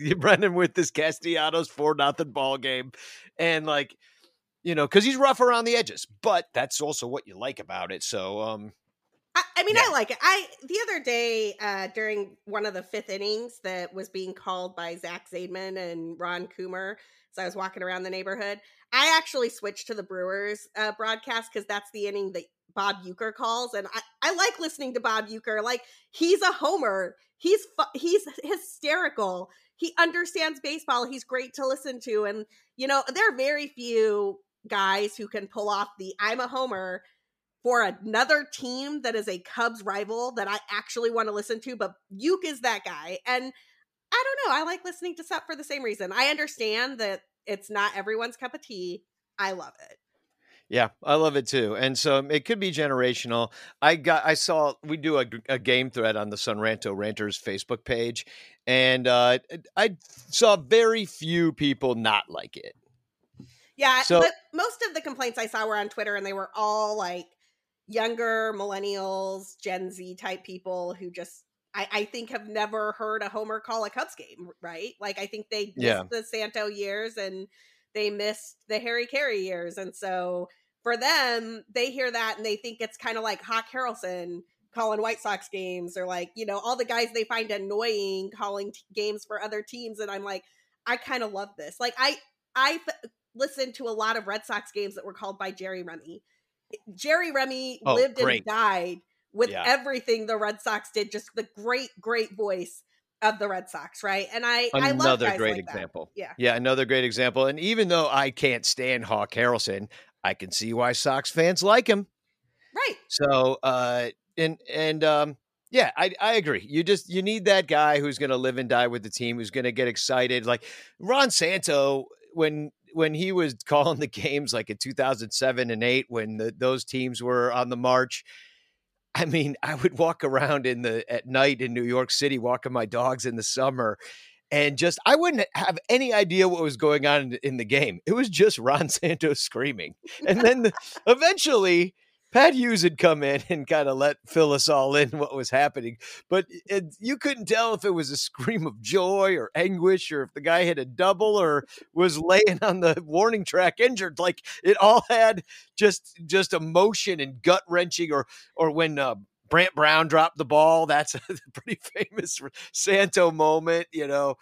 Speaker 2: Brendan with this Castellanos four nothing ball game, and like you know, because he's rough around the edges, but that's also what you like about it. So, um,
Speaker 1: I, I mean,
Speaker 2: Yeah.
Speaker 1: I like it. I the other day uh, during one of the fifth innings that was being called by Zach Zaidman and Ron Coomer. So I was walking around the neighborhood. I actually switched to the Brewers uh, broadcast because that's the inning that Bob Uecker calls, and I, I like listening to Bob Uecker. Like he's a homer. He's fu- he's hysterical. He understands baseball. He's great to listen to, and you know there are very few guys who can pull off the "I'm a homer." for another team that is a Cubs rival that I actually want to listen to, but Uke is that guy. And I don't know. I like listening to Sup for the same reason. I understand that it's not everyone's cup of tea. I love it.
Speaker 2: Yeah, I love it too. And so um, it could be generational. I got I saw we do a, a game thread on the Sonranto Ranters Facebook page and uh I saw very few people not like it.
Speaker 1: Yeah,
Speaker 2: So-
Speaker 1: but most of the complaints I saw were on Twitter and they were all like younger millennials, Gen Z type people who just I, I think have never heard a Homer call a Cubs game, right? Like I think they missed
Speaker 2: Yeah.
Speaker 1: the Santo years and they missed the Harry Caray years. And so for them, they hear that and they think it's kind of like Hawk Harrelson calling White Sox games or like, you know, all the guys they find annoying calling t- games for other teams. And I'm like, I kind of love this. Like I I listened to a lot of Red Sox games that were called by Jerry Remy. Jerry Remy
Speaker 2: Oh,
Speaker 1: lived
Speaker 2: great.
Speaker 1: and died with
Speaker 2: Yeah.
Speaker 1: everything the Red Sox did, just the great, great voice of the Red Sox, right? And I, I love
Speaker 2: Another
Speaker 1: guys
Speaker 2: great
Speaker 1: like that.
Speaker 2: example.
Speaker 1: Yeah.
Speaker 2: Yeah, another great example. And even though I can't stand Hawk Harrelson, I can see why Sox fans like him.
Speaker 1: Right.
Speaker 2: So uh and and um yeah, I I agree. You just you need that guy who's going to live and die with the team, who's going to get excited. Like Ron Santo when when he was calling the games like in 2007 and 8 when the, those teams were on the march. I mean, I would walk around in the at night in New York City walking my dogs in the summer and just I wouldn't have any idea what was going on in, the game. It was just Ron Santos screaming. And then the, eventually Pat Hughes had come in and kind of let us all in what was happening, but it, you couldn't tell if it was a scream of joy or anguish, or if the guy hit a double or was laying on the warning track injured. Like it all had just just emotion and gut wrenching, or or when uh, Brant Brown dropped the ball. That's a pretty famous Santo moment, you know.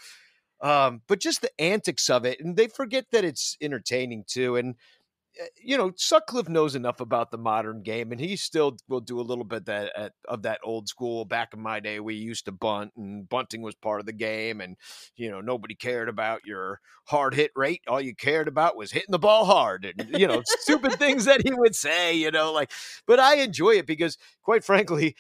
Speaker 2: Um, but just the antics of it, and they forget that it's entertaining too. And you know, Sutcliffe knows enough about the modern game, and he still will do a little bit that at, of that old school. Back in my day, we used to bunt, and bunting was part of the game, and you know, nobody cared about your hard hit rate. All you cared about was hitting the ball hard, and you know, stupid things that he would say. You know, like, but I enjoy it because, quite frankly,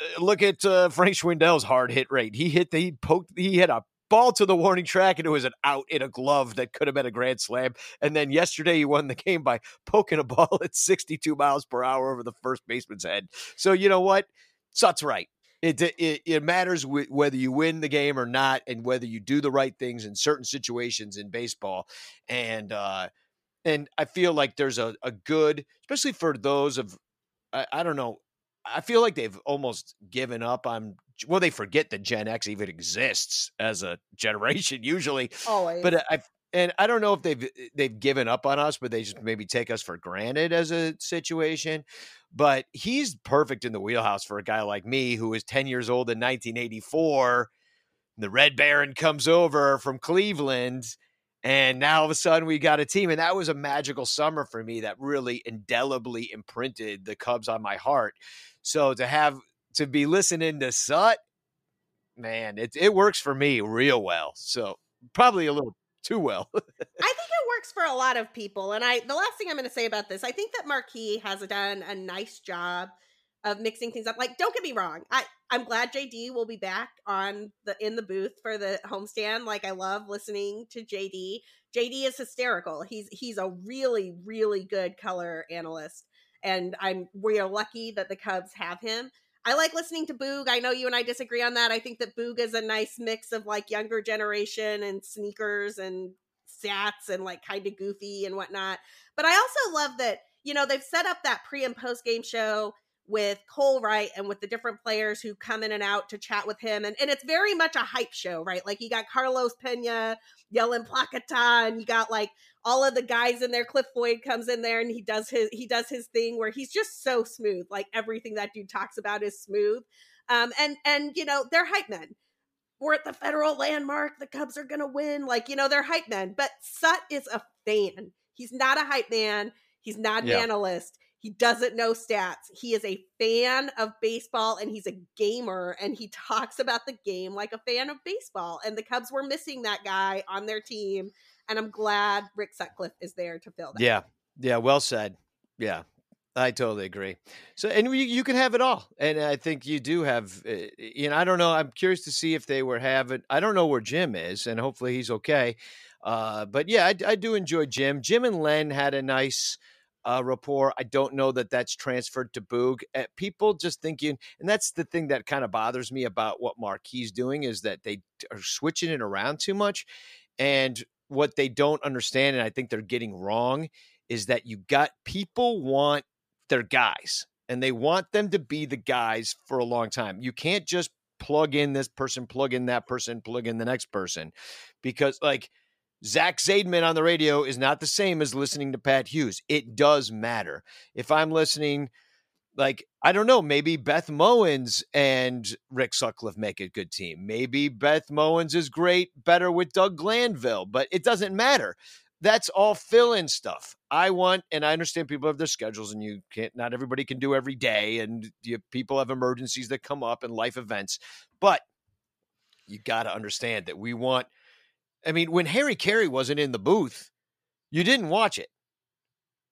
Speaker 2: uh, look at uh, Frank Schwindel's hard hit rate. He hit the he poked he hit a ball to the warning track and it was an out in a glove that could have been a grand slam. And then yesterday he won the game by poking a ball at 62 miles per hour over the first baseman's head. So you know what? Sut's right. It, it, it matters wh- whether you win the game or not, and whether you do the right things in certain situations in baseball. And uh, and I feel like there's a, a good, especially for those of I, I don't know. I feel like they've almost given up on. Well, they forget that Gen X even exists as a generation usually.
Speaker 1: Always.
Speaker 2: But I and I don't know if they've eh, they've given up on us, but they just maybe take us for granted as a situation. But he's perfect in the wheelhouse for a guy like me who was 10 years old in 1984. The Red Baron comes over from Cleveland, and now all of a sudden we got a team. And that was a magical summer for me that really indelibly imprinted the Cubs on my heart. So to have to be listening to Sut, man, it it works for me real well. So probably a little too well.
Speaker 1: I think it works for a lot of people. And I the last thing I'm going to say about this, I think that Marquee has done a nice job of mixing things up. Like, don't get me wrong, I I'm glad JD will be back on the in the booth for the homestand. Like, I love listening to JD. JD is hysterical. He's he's a really really good color analyst, and I'm we are lucky that the Cubs have him. I like listening to Boog. I know you and I disagree on that. I think that Boog is a nice mix of like younger generation and sneakers and stats and like kind of goofy and whatnot. But I also love that, you know, they've set up that pre and post game show with Cole Wright and with the different players who come in and out to chat with him. And, and it's very much a hype show, right? Like you got Carlos Pena yelling placata and you got like all of the guys in there. Cliff Floyd comes in there and he does his he does his thing where he's just so smooth. Like everything that dude talks about is smooth. Um and and you know, they're hype men. We're at the federal landmark. The Cubs are gonna win. Like, you know, they're hype men. But Sut is a fan. He's not a hype man. He's not an
Speaker 2: Yeah.
Speaker 1: analyst. He doesn't know stats. He is a fan of baseball and he's a gamer and he talks about the game like a fan of baseball. And the Cubs were missing that guy on their team. And I'm glad Rick Sutcliffe is there to fill that.
Speaker 2: Yeah. Yeah. Well said. Yeah. I totally agree. So, and you, you can have it all. And I think you do have, uh, you know, I don't know. I'm curious to see if they were having, I don't know where Jim is, and hopefully he's okay. Uh, but yeah, I, I do enjoy Jim. Jim and Len had a nice uh, rapport. I don't know that that's transferred to Boog. Uh, people just thinking, and that's the thing that kind of bothers me about what Marquee doing is that they are switching it around too much. And what they don't understand, and I think they're getting wrong, is that you got people want their guys and they want them to be the guys for a long time. You can't just plug in this person, plug in that person, plug in the next person because, like, Zach Zaidman on the radio is not the same as listening to Pat Hughes. It does matter. If I'm listening, like, I don't know, maybe Beth Mowins and Rick Sutcliffe make a good team. Maybe Beth Mowins is great, better with Doug Glanville, but it doesn't matter. That's all fill in stuff. I want, and I understand people have their schedules and you can't, not everybody can do every day, and you, people have emergencies that come up and life events, but you got to understand that we want I mean, when Harry Caray wasn't in the booth, you didn't watch it.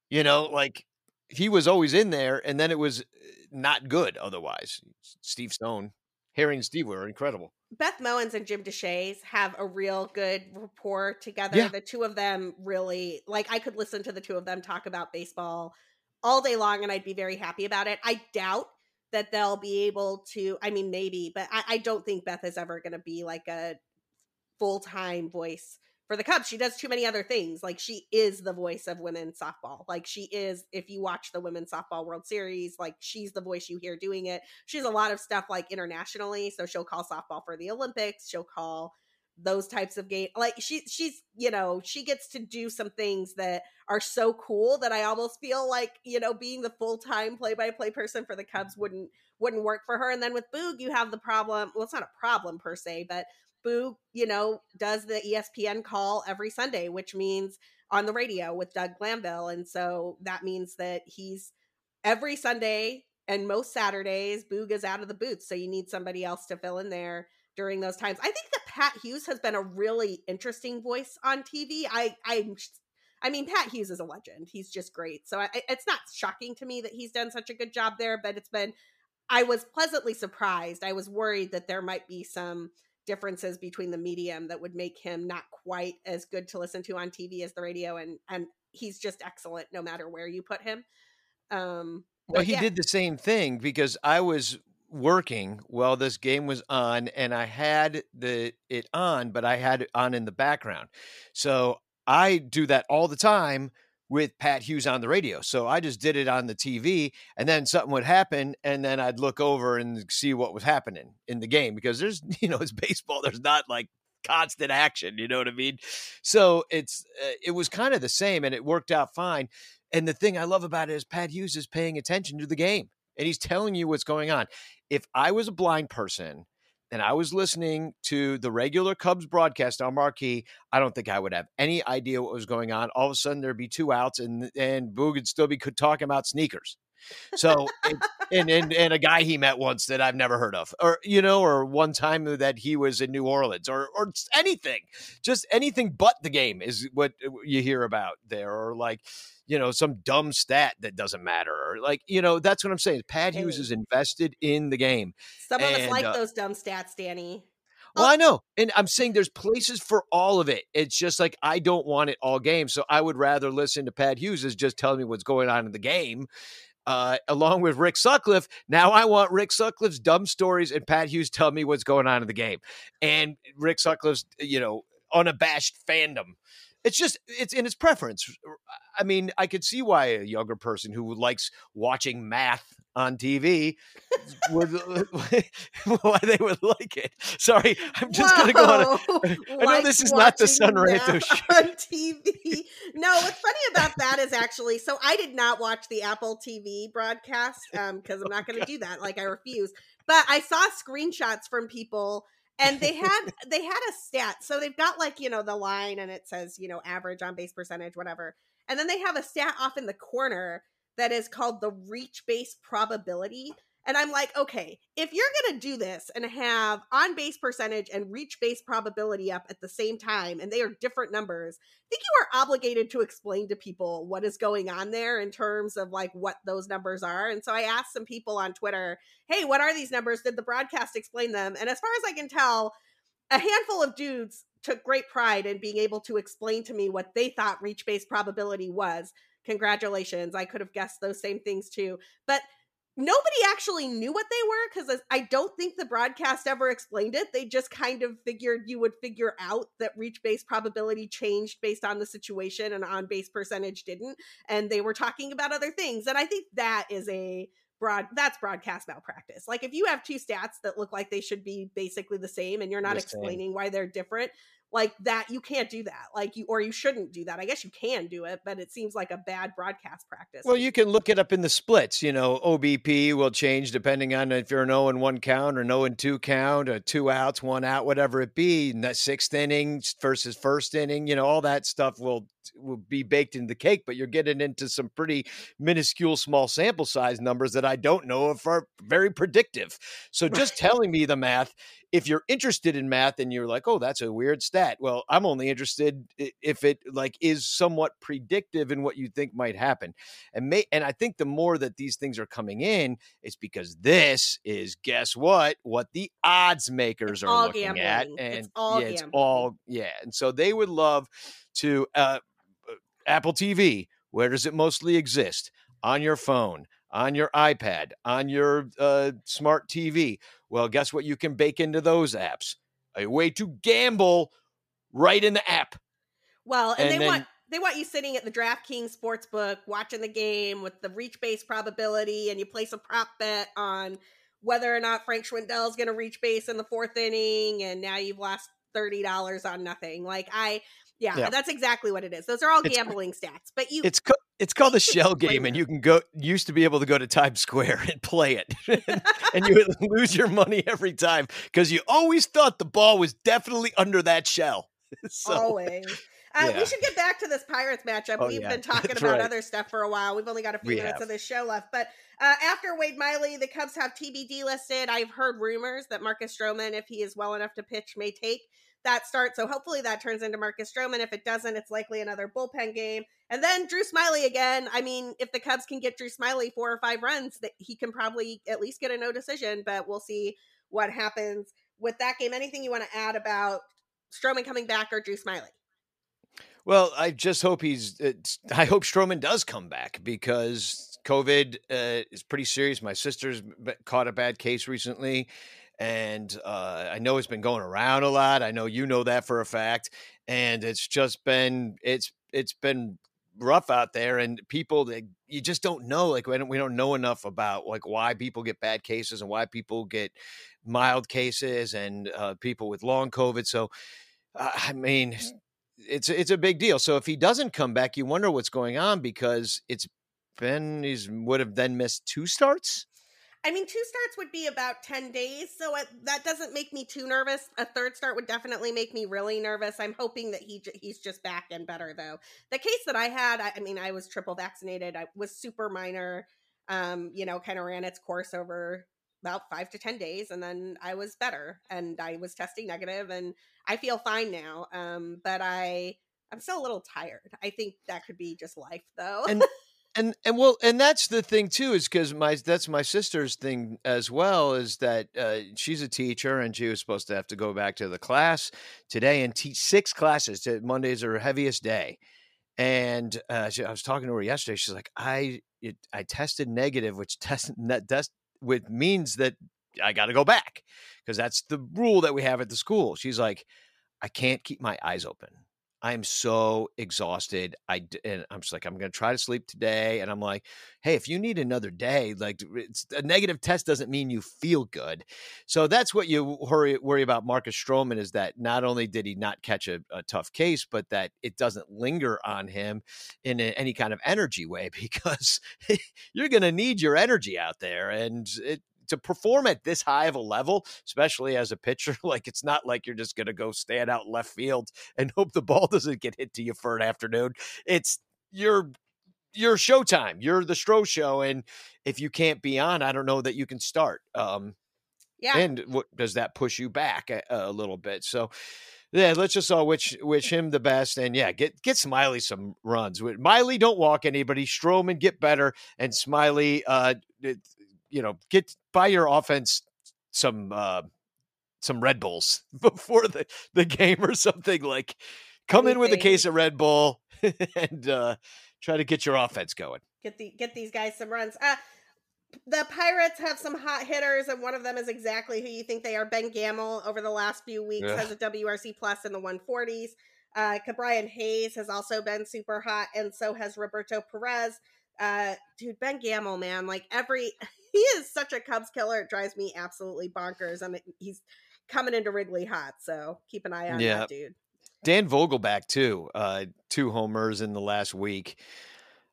Speaker 2: You know, like he was always in there, and then it was uh, not good otherwise. Steve Stone, Harry and Steve were incredible.
Speaker 1: Beth Mowins and Jim Deshaies have a real good rapport together.
Speaker 2: Yeah.
Speaker 1: The two of them really like I could listen to the two of them talk about baseball all day long and I'd be very happy about it. I doubt that they'll be able to I mean maybe, but I, I don't think Beth is ever gonna be like a full time voice for the Cubs. She does too many other things. Like she is the voice of women's softball. Like she is, if you watch the Women's Softball World Series, like she's the voice you hear doing it. She's a lot of stuff like internationally. So she'll call softball for the Olympics. She'll call those types of games. Like she she's, you know, she gets to do some things that are so cool that I almost feel like, you know, being the full-time play-by-play person for the Cubs wouldn't wouldn't work for her. And then with Boog, you have the problem. Well, it's not a problem per se, but Boo, you know, does the ESPN call every Sunday, which means on the radio with Doug Glanville. And so that means that he's every Sunday and most Saturdays, Boog is out of the booth. So you need somebody else to fill in there during those times. I think that Pat Hughes has been a really interesting voice on TV. I, I, I mean, Pat Hughes is a legend. He's just great. So I, it's not shocking to me that he's done such a good job there, but it's been, I was pleasantly surprised. I was worried that there might be some differences between the medium that would make him not quite as good to listen to on TV as the radio and and he's just excellent no matter where you put him. Um
Speaker 2: well, he yeah. did the same thing because I was working while this game was on and I had the it on but I had it on in the background. So I do that all the time with Pat Hughes on the radio. So I just did it on the TV and then something would happen and then I'd look over and see what was happening in the game because there's, you know, it's baseball. There's not like constant action, you know what I mean? So it's uh, it was kind of the same and it worked out fine. And the thing I love about it is Pat Hughes is paying attention to the game and he's telling you what's going on. If I was a blind person and I was listening to the regular Cubs broadcast on Marquee, I don't think I would have any idea what was going on. All of a sudden, there'd be two outs, and and Boog would still be talking about sneakers. So, and, and and a guy he met once that I've never heard of, or you know, or one time that he was in New Orleans, or or anything, just anything but the game is what you hear about there, or like you know, some dumb stat that doesn't matter. Or like, you know, that's what I'm saying. Pat Hughes is invested in the game.
Speaker 1: Some of us like uh, those dumb stats, Danny.
Speaker 2: Well, oh. I know. And I'm saying there's places for all of it. It's just like I don't want it all game. So I would rather listen to Pat Hughes as just telling me what's going on in the game. Uh, along with Rick Sutcliffe. Now I want Rick Sutcliffe's dumb stories and Pat Hughes tell me what's going on in the game. And Rick Sutcliffe's, you know, unabashed fandom it's just it's in his preference. I mean, I could see why a younger person who likes watching math on TV would why they would like it. Sorry, I'm just going to go on. A, I know this is not the Son Ranto show
Speaker 1: on TV. No, what's funny about that is actually so I did not watch the Apple TV broadcast um because I'm not going to do that. Like I refuse. But I saw screenshots from people and they had they had a stat so they've got like you know the line and it says you know average on base percentage whatever and then they have a stat off in the corner that is called the reach base probability and I'm like, okay, if you're going to do this and have on base percentage and reach base probability up at the same time, and they are different numbers, I think you are obligated to explain to people what is going on there in terms of like what those numbers are. And so I asked some people on Twitter, hey, what are these numbers? Did the broadcast explain them? And as far as I can tell, a handful of dudes took great pride in being able to explain to me what they thought reach base probability was congratulations. I could have guessed those same things too. But nobody actually knew what they were because I don't think the broadcast ever explained it. They just kind of figured you would figure out that reach base probability changed based on the situation and on base percentage didn't. And they were talking about other things. And I think that is a broad that's broadcast malpractice. Like if you have two stats that look like they should be basically the same and you're not
Speaker 2: The
Speaker 1: explaining
Speaker 2: same.
Speaker 1: why they're different, like that you can't do that. Like you or you shouldn't do that. I guess you can do it, but it seems like a bad broadcast practice.
Speaker 2: Well, you can look it up in the splits. You know, OBP will change depending on if you're an 0 and 1 count or an 0 and 2 count, or two outs, one out, whatever it be. And that sixth inning versus first inning, you know, all that stuff will will be baked into the cake, but you're getting into some pretty minuscule small sample size numbers that I don't know if are very predictive. So just telling me the math, if you're interested in math and you're like, "Oh, that's a weird stat." Well, I'm only interested if it like is somewhat predictive in what you think might happen. And may and I think the more that these things are coming in, it's because this is guess what? What the odds makers
Speaker 1: It's
Speaker 2: are
Speaker 1: all
Speaker 2: looking at. And
Speaker 1: It's all
Speaker 2: yeah, it's
Speaker 1: gambling.
Speaker 2: all yeah. And so they would love to uh Apple TV, where does it mostly exist? On your phone, on your iPad, on your uh, smart TV. Well, guess what? You can bake into those apps a way to gamble right in the app.
Speaker 1: Well, and,
Speaker 2: And
Speaker 1: they
Speaker 2: then-
Speaker 1: want they want you sitting at the DraftKings sportsbook watching the game with the reach base probability, and you place a prop bet on whether or not Frank Schwindel is going to reach base in the fourth inning, and now you've lost thirty dollars on nothing. Like I, yeah,
Speaker 2: Yeah.
Speaker 1: that's exactly what it is. Those are all
Speaker 2: It's-
Speaker 1: gambling stats. But you,
Speaker 2: It's co- it's called a shell game, and you can go. Used to be able to go to Times Square and play it, and, and you would lose your money every time because you always thought the ball was definitely under that shell. so
Speaker 1: always. Uh,
Speaker 2: yeah.
Speaker 1: We should get back to this Pirates matchup.
Speaker 2: Oh,
Speaker 1: We've
Speaker 2: yeah.
Speaker 1: been talking
Speaker 2: That's
Speaker 1: about
Speaker 2: right.
Speaker 1: other stuff for a while. We've only got a few
Speaker 2: We
Speaker 1: minutes
Speaker 2: have.
Speaker 1: of this show left. But uh, after Wade Miley, the Cubs have TBD listed. I've heard rumors that Marcus Stroman, if he is well enough to pitch, may take that start. So hopefully that turns into Marcus Stroman. If it doesn't, it's likely another bullpen game. And then Drew Smyly again. I mean, if the Cubs can get Drew Smyly four or five runs, that he can probably at least get a no decision. But we'll see what happens with that game. Anything you want to add about Stroman coming back or Drew Smyly?
Speaker 2: Well, I just hope he's. I hope Stroman does come back because COVID uh, is pretty serious. My sister's caught a bad case recently, and uh, I know it's been going around a lot. I know you know that for a fact, and it's just been it's it's been rough out there, and people that you just don't know. Like we don't we don't know enough about like why people get bad cases and why people get mild cases and uh, people with long COVID. So, uh, I mean it's it's a big deal. So if he doesn't come back, you wonder what's going on because it's been he's would have then missed two starts.
Speaker 1: I mean, two starts would be about 10 days, so it, that doesn't make me too nervous. A third start would definitely make me really nervous. I'm hoping that he he's just back and better, though. The case that I had, I, I mean, I was triple vaccinated. I was super minor, um, you know, kind of ran its course over about five to 10 days, and then I was better, and I was testing negative, and I feel fine now. Um, but I, I'm still a little tired. I think that could be just life, though.
Speaker 2: And and and well, and that's the thing too, is because my that's my sister's thing as well. Is that uh, she's a teacher and she was supposed to have to go back to the class today and teach six classes. Monday's her heaviest day, and uh, she, I was talking to her yesterday. She's like, I it, I tested negative, which test that test which means that I got to go back because that's the rule that we have at the school. She's like, I can't keep my eyes open. I am so exhausted. I and I'm just like I'm going to try to sleep today, and I'm like, hey, if you need another day, like a negative test doesn't mean you feel good. So that's what you worry worry about. Marcus Stroman is that not only did he not catch a, a tough case, but that it doesn't linger on him in a, any kind of energy way because you're going to need your energy out there, and it to perform at this high of a level, especially as a pitcher, like it's not like you're just going to go stand out left field and hope the ball doesn't get hit to you for an afternoon. It's your your showtime. You're the Stro show, and if you can't be on, I don't know that you can start. Um,
Speaker 1: yeah.
Speaker 2: and what does that push you back a, a little bit? So. Yeah, let's just all wish wish him the best, and yeah, get get Smyly some runs. With Miley, don't walk anybody. Stroman, get better, and Smyly, uh, you know, get by your offense some uh some Red Bulls before the the game or something like come in with a case of Red Bull and uh try to get your offense going.
Speaker 1: Get the get these guys some runs. Uh, the Pirates have some hot hitters, and one of them is exactly who you think they are. Ben Gamel over the last few weeks
Speaker 2: Yeah.
Speaker 1: has a WRC plus in the 140s. Uh, Ke'Bryan Hayes has also been super hot, and so has Roberto Perez. Uh, dude, Ben Gamel, man, like every he is such a Cubs killer. It drives me absolutely bonkers, and it- he's coming into Wrigley hot. So keep an eye on
Speaker 2: Yeah.
Speaker 1: that dude.
Speaker 2: Dan Vogelbach too, uh, two homers in the last week.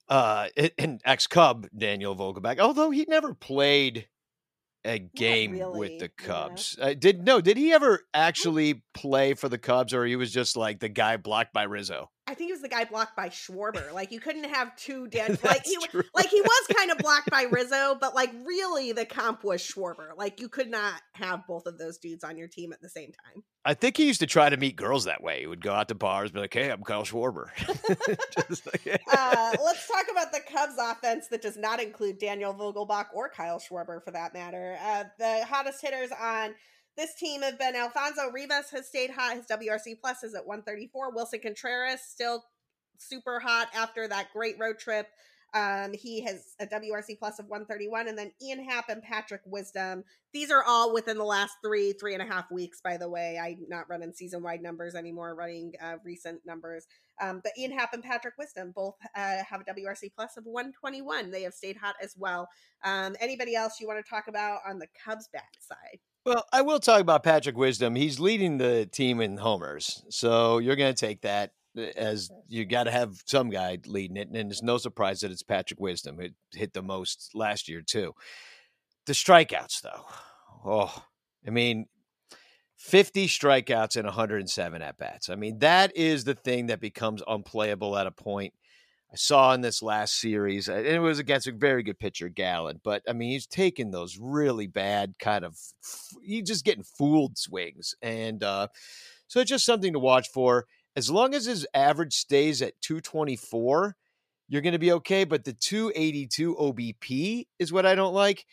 Speaker 2: Uh, and- ex Cub Daniel Vogelbach, although he never played a game
Speaker 1: really,
Speaker 2: with the
Speaker 1: yeah.
Speaker 2: Cubs. Uh, did no? Did he ever actually play for the Cubs, or he was just like the guy blocked by Rizzo?
Speaker 1: I think he was the guy blocked by Schwarber. Like you couldn't have two Dan. like he,
Speaker 2: true.
Speaker 1: like he was kind of blocked by Rizzo, but like really the comp was Schwarber. Like you could not have both of those dudes on your team at the same time.
Speaker 2: I think he used to try to meet girls that way. He would go out to bars, be like, "Hey, I'm Kyle Schwarber." Like-
Speaker 1: Uh, let's talk about the Cubs offense that does not include Daniel Vogelbach or Kyle Schwarber for that matter. Uh, the hottest hitters on this team have been Alfonso Rivas has stayed hot. His WRC plus is at 134. Willson Contreras still super hot after that great road trip. Um, he has a WRC plus of 131, and then Ian Happ and Patrick Wisdom. These are all within the last three, three and a half weeks, by the way. I'm not running season wide numbers anymore, running uh, recent numbers. Um, but Ian Happ and Patrick Wisdom both uh, have a WRC plus of 121. They have stayed hot as well. Um, anybody else you want to talk about on the Cubs bat side?
Speaker 2: Well, I will talk about Patrick Wisdom. He's leading the team in homers. So you're going to take that uh, as you got to have some guy leading it. And it's no surprise that it's Patrick Wisdom. It hit the most last year, too. The strikeouts, though. Oh, I mean, 50 strikeouts and 107 at bats. I mean, that is the thing that becomes unplayable at a point. I saw in this last series, and it was against a very good pitcher, Gallen. But I mean, he's taking those really bad kind of, he's just getting fooled swings, and uh, so it's just something to watch for. As long as his average stays at 224, you're going to be okay. But the 282 OBP is what I don't like.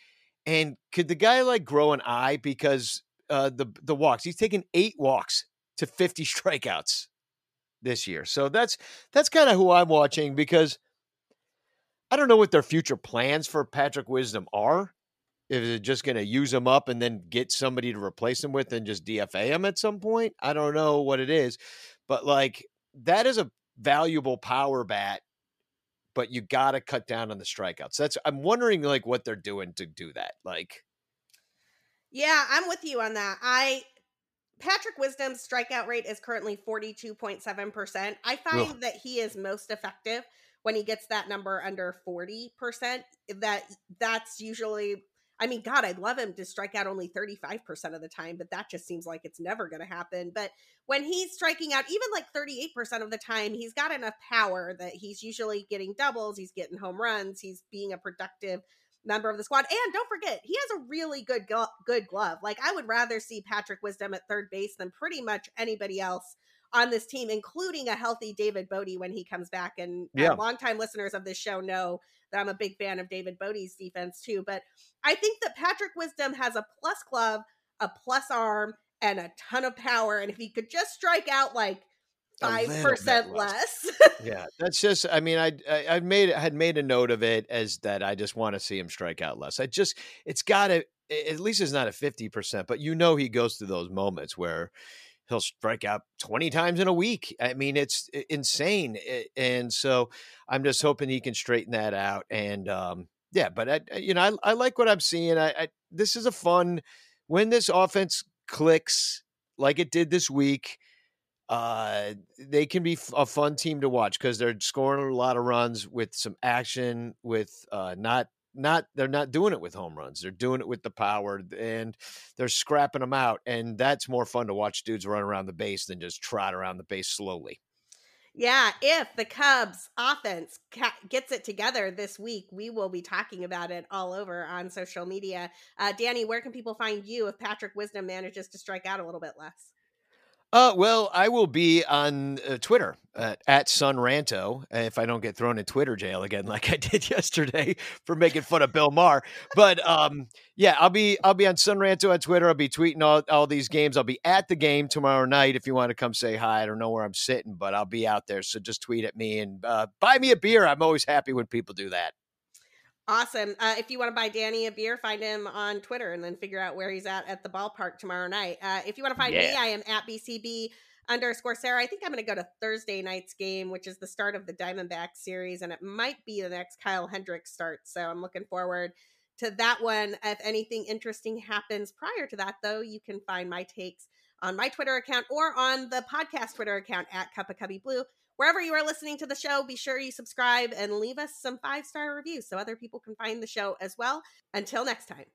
Speaker 2: And could the guy like grow an eye because uh, the the walks? He's taken eight walks to 50 strikeouts this year. So that's that's kind of who I'm watching because I don't know what their future plans for Patrick Wisdom are. If they're just going to use him up and then get somebody to replace him with and just DFA him at some point, I don't know what it is, but like that is a valuable power bat. But you got to cut down on the strikeouts. That's I'm wondering like what they're doing to do that. Like
Speaker 1: Yeah, I'm with you on that. I Patrick Wisdom's strikeout rate is currently 42.7%. I find that he is most effective when he gets that number under 40%. That that's usually I mean, God, I'd love him to strike out only 35% of the time, but that just seems like it's never going to happen. But when he's striking out even like 38% of the time, he's got enough power that he's usually getting doubles, he's getting home runs, he's being a productive member of the squad. And don't forget, he has a really good good glove. Like I would rather see Patrick Wisdom at third base than pretty much anybody else on this team, including a healthy David Bote when he comes back. And uh,
Speaker 2: Yeah.
Speaker 1: longtime listeners of this show know that I'm a big fan of David Bote's defense too. But I think that Patrick Wisdom has a plus glove, a plus arm, and a ton of power. And if he could just strike out like five percent
Speaker 2: less.
Speaker 1: less,
Speaker 2: yeah, that's just. I mean, I I I made had made a note of it as that I just want to see him strike out less. I just it's got to at least it's not a fifty percent, but you know he goes through those moments where he'll strike out twenty times in a week. I mean, it's insane, and so I'm just hoping he can straighten that out. And um, yeah, but I I- you know I I like what I'm seeing. I, I this is a fun when this offense clicks like it did this week uh they can be f- a fun team to watch because they're scoring a lot of runs with some action with uh not not they're not doing it with home runs they're doing it with the power and they're scrapping them out and that's more fun to watch dudes run around the base than just trot around the base slowly
Speaker 1: Yeah, if the Cubs offense ca- gets it together this week, we will be talking about it all over on social media. Uh, Danny, where can people find you if Patrick Wisdom manages to strike out a little bit less?
Speaker 2: Uh, well, I will be on uh, Twitter uh, at Sunranto if I don't get thrown in Twitter jail again, like I did yesterday for making fun of Bill Maher. But um, yeah, I'll be I'll be on Sunranto on Twitter. I'll be tweeting all, all these games. I'll be at the game tomorrow night if you want to come say hi. I don't know where I'm sitting, but I'll be out there. So just tweet at me and uh, buy me a beer. I'm always happy when people do that.
Speaker 1: Awesome. Uh, if you want to buy Danny a beer, find him on Twitter and then figure out where he's at at the ballpark tomorrow night. Uh, if you want to find yeah. me, I am at BCB underscore Sarah. I think I'm going to go to Thursday night's game, which is the start of the Diamondback series, and it might be the next Kyle Hendricks start. So I'm looking forward to that one. If anything interesting happens prior to that, though, you can find my takes on my Twitter account or on the podcast Twitter account at Cup of Cubby Blue. Wherever you are listening to the show, be sure you subscribe and leave us some five star reviews so other people can find the show as well. Until next time.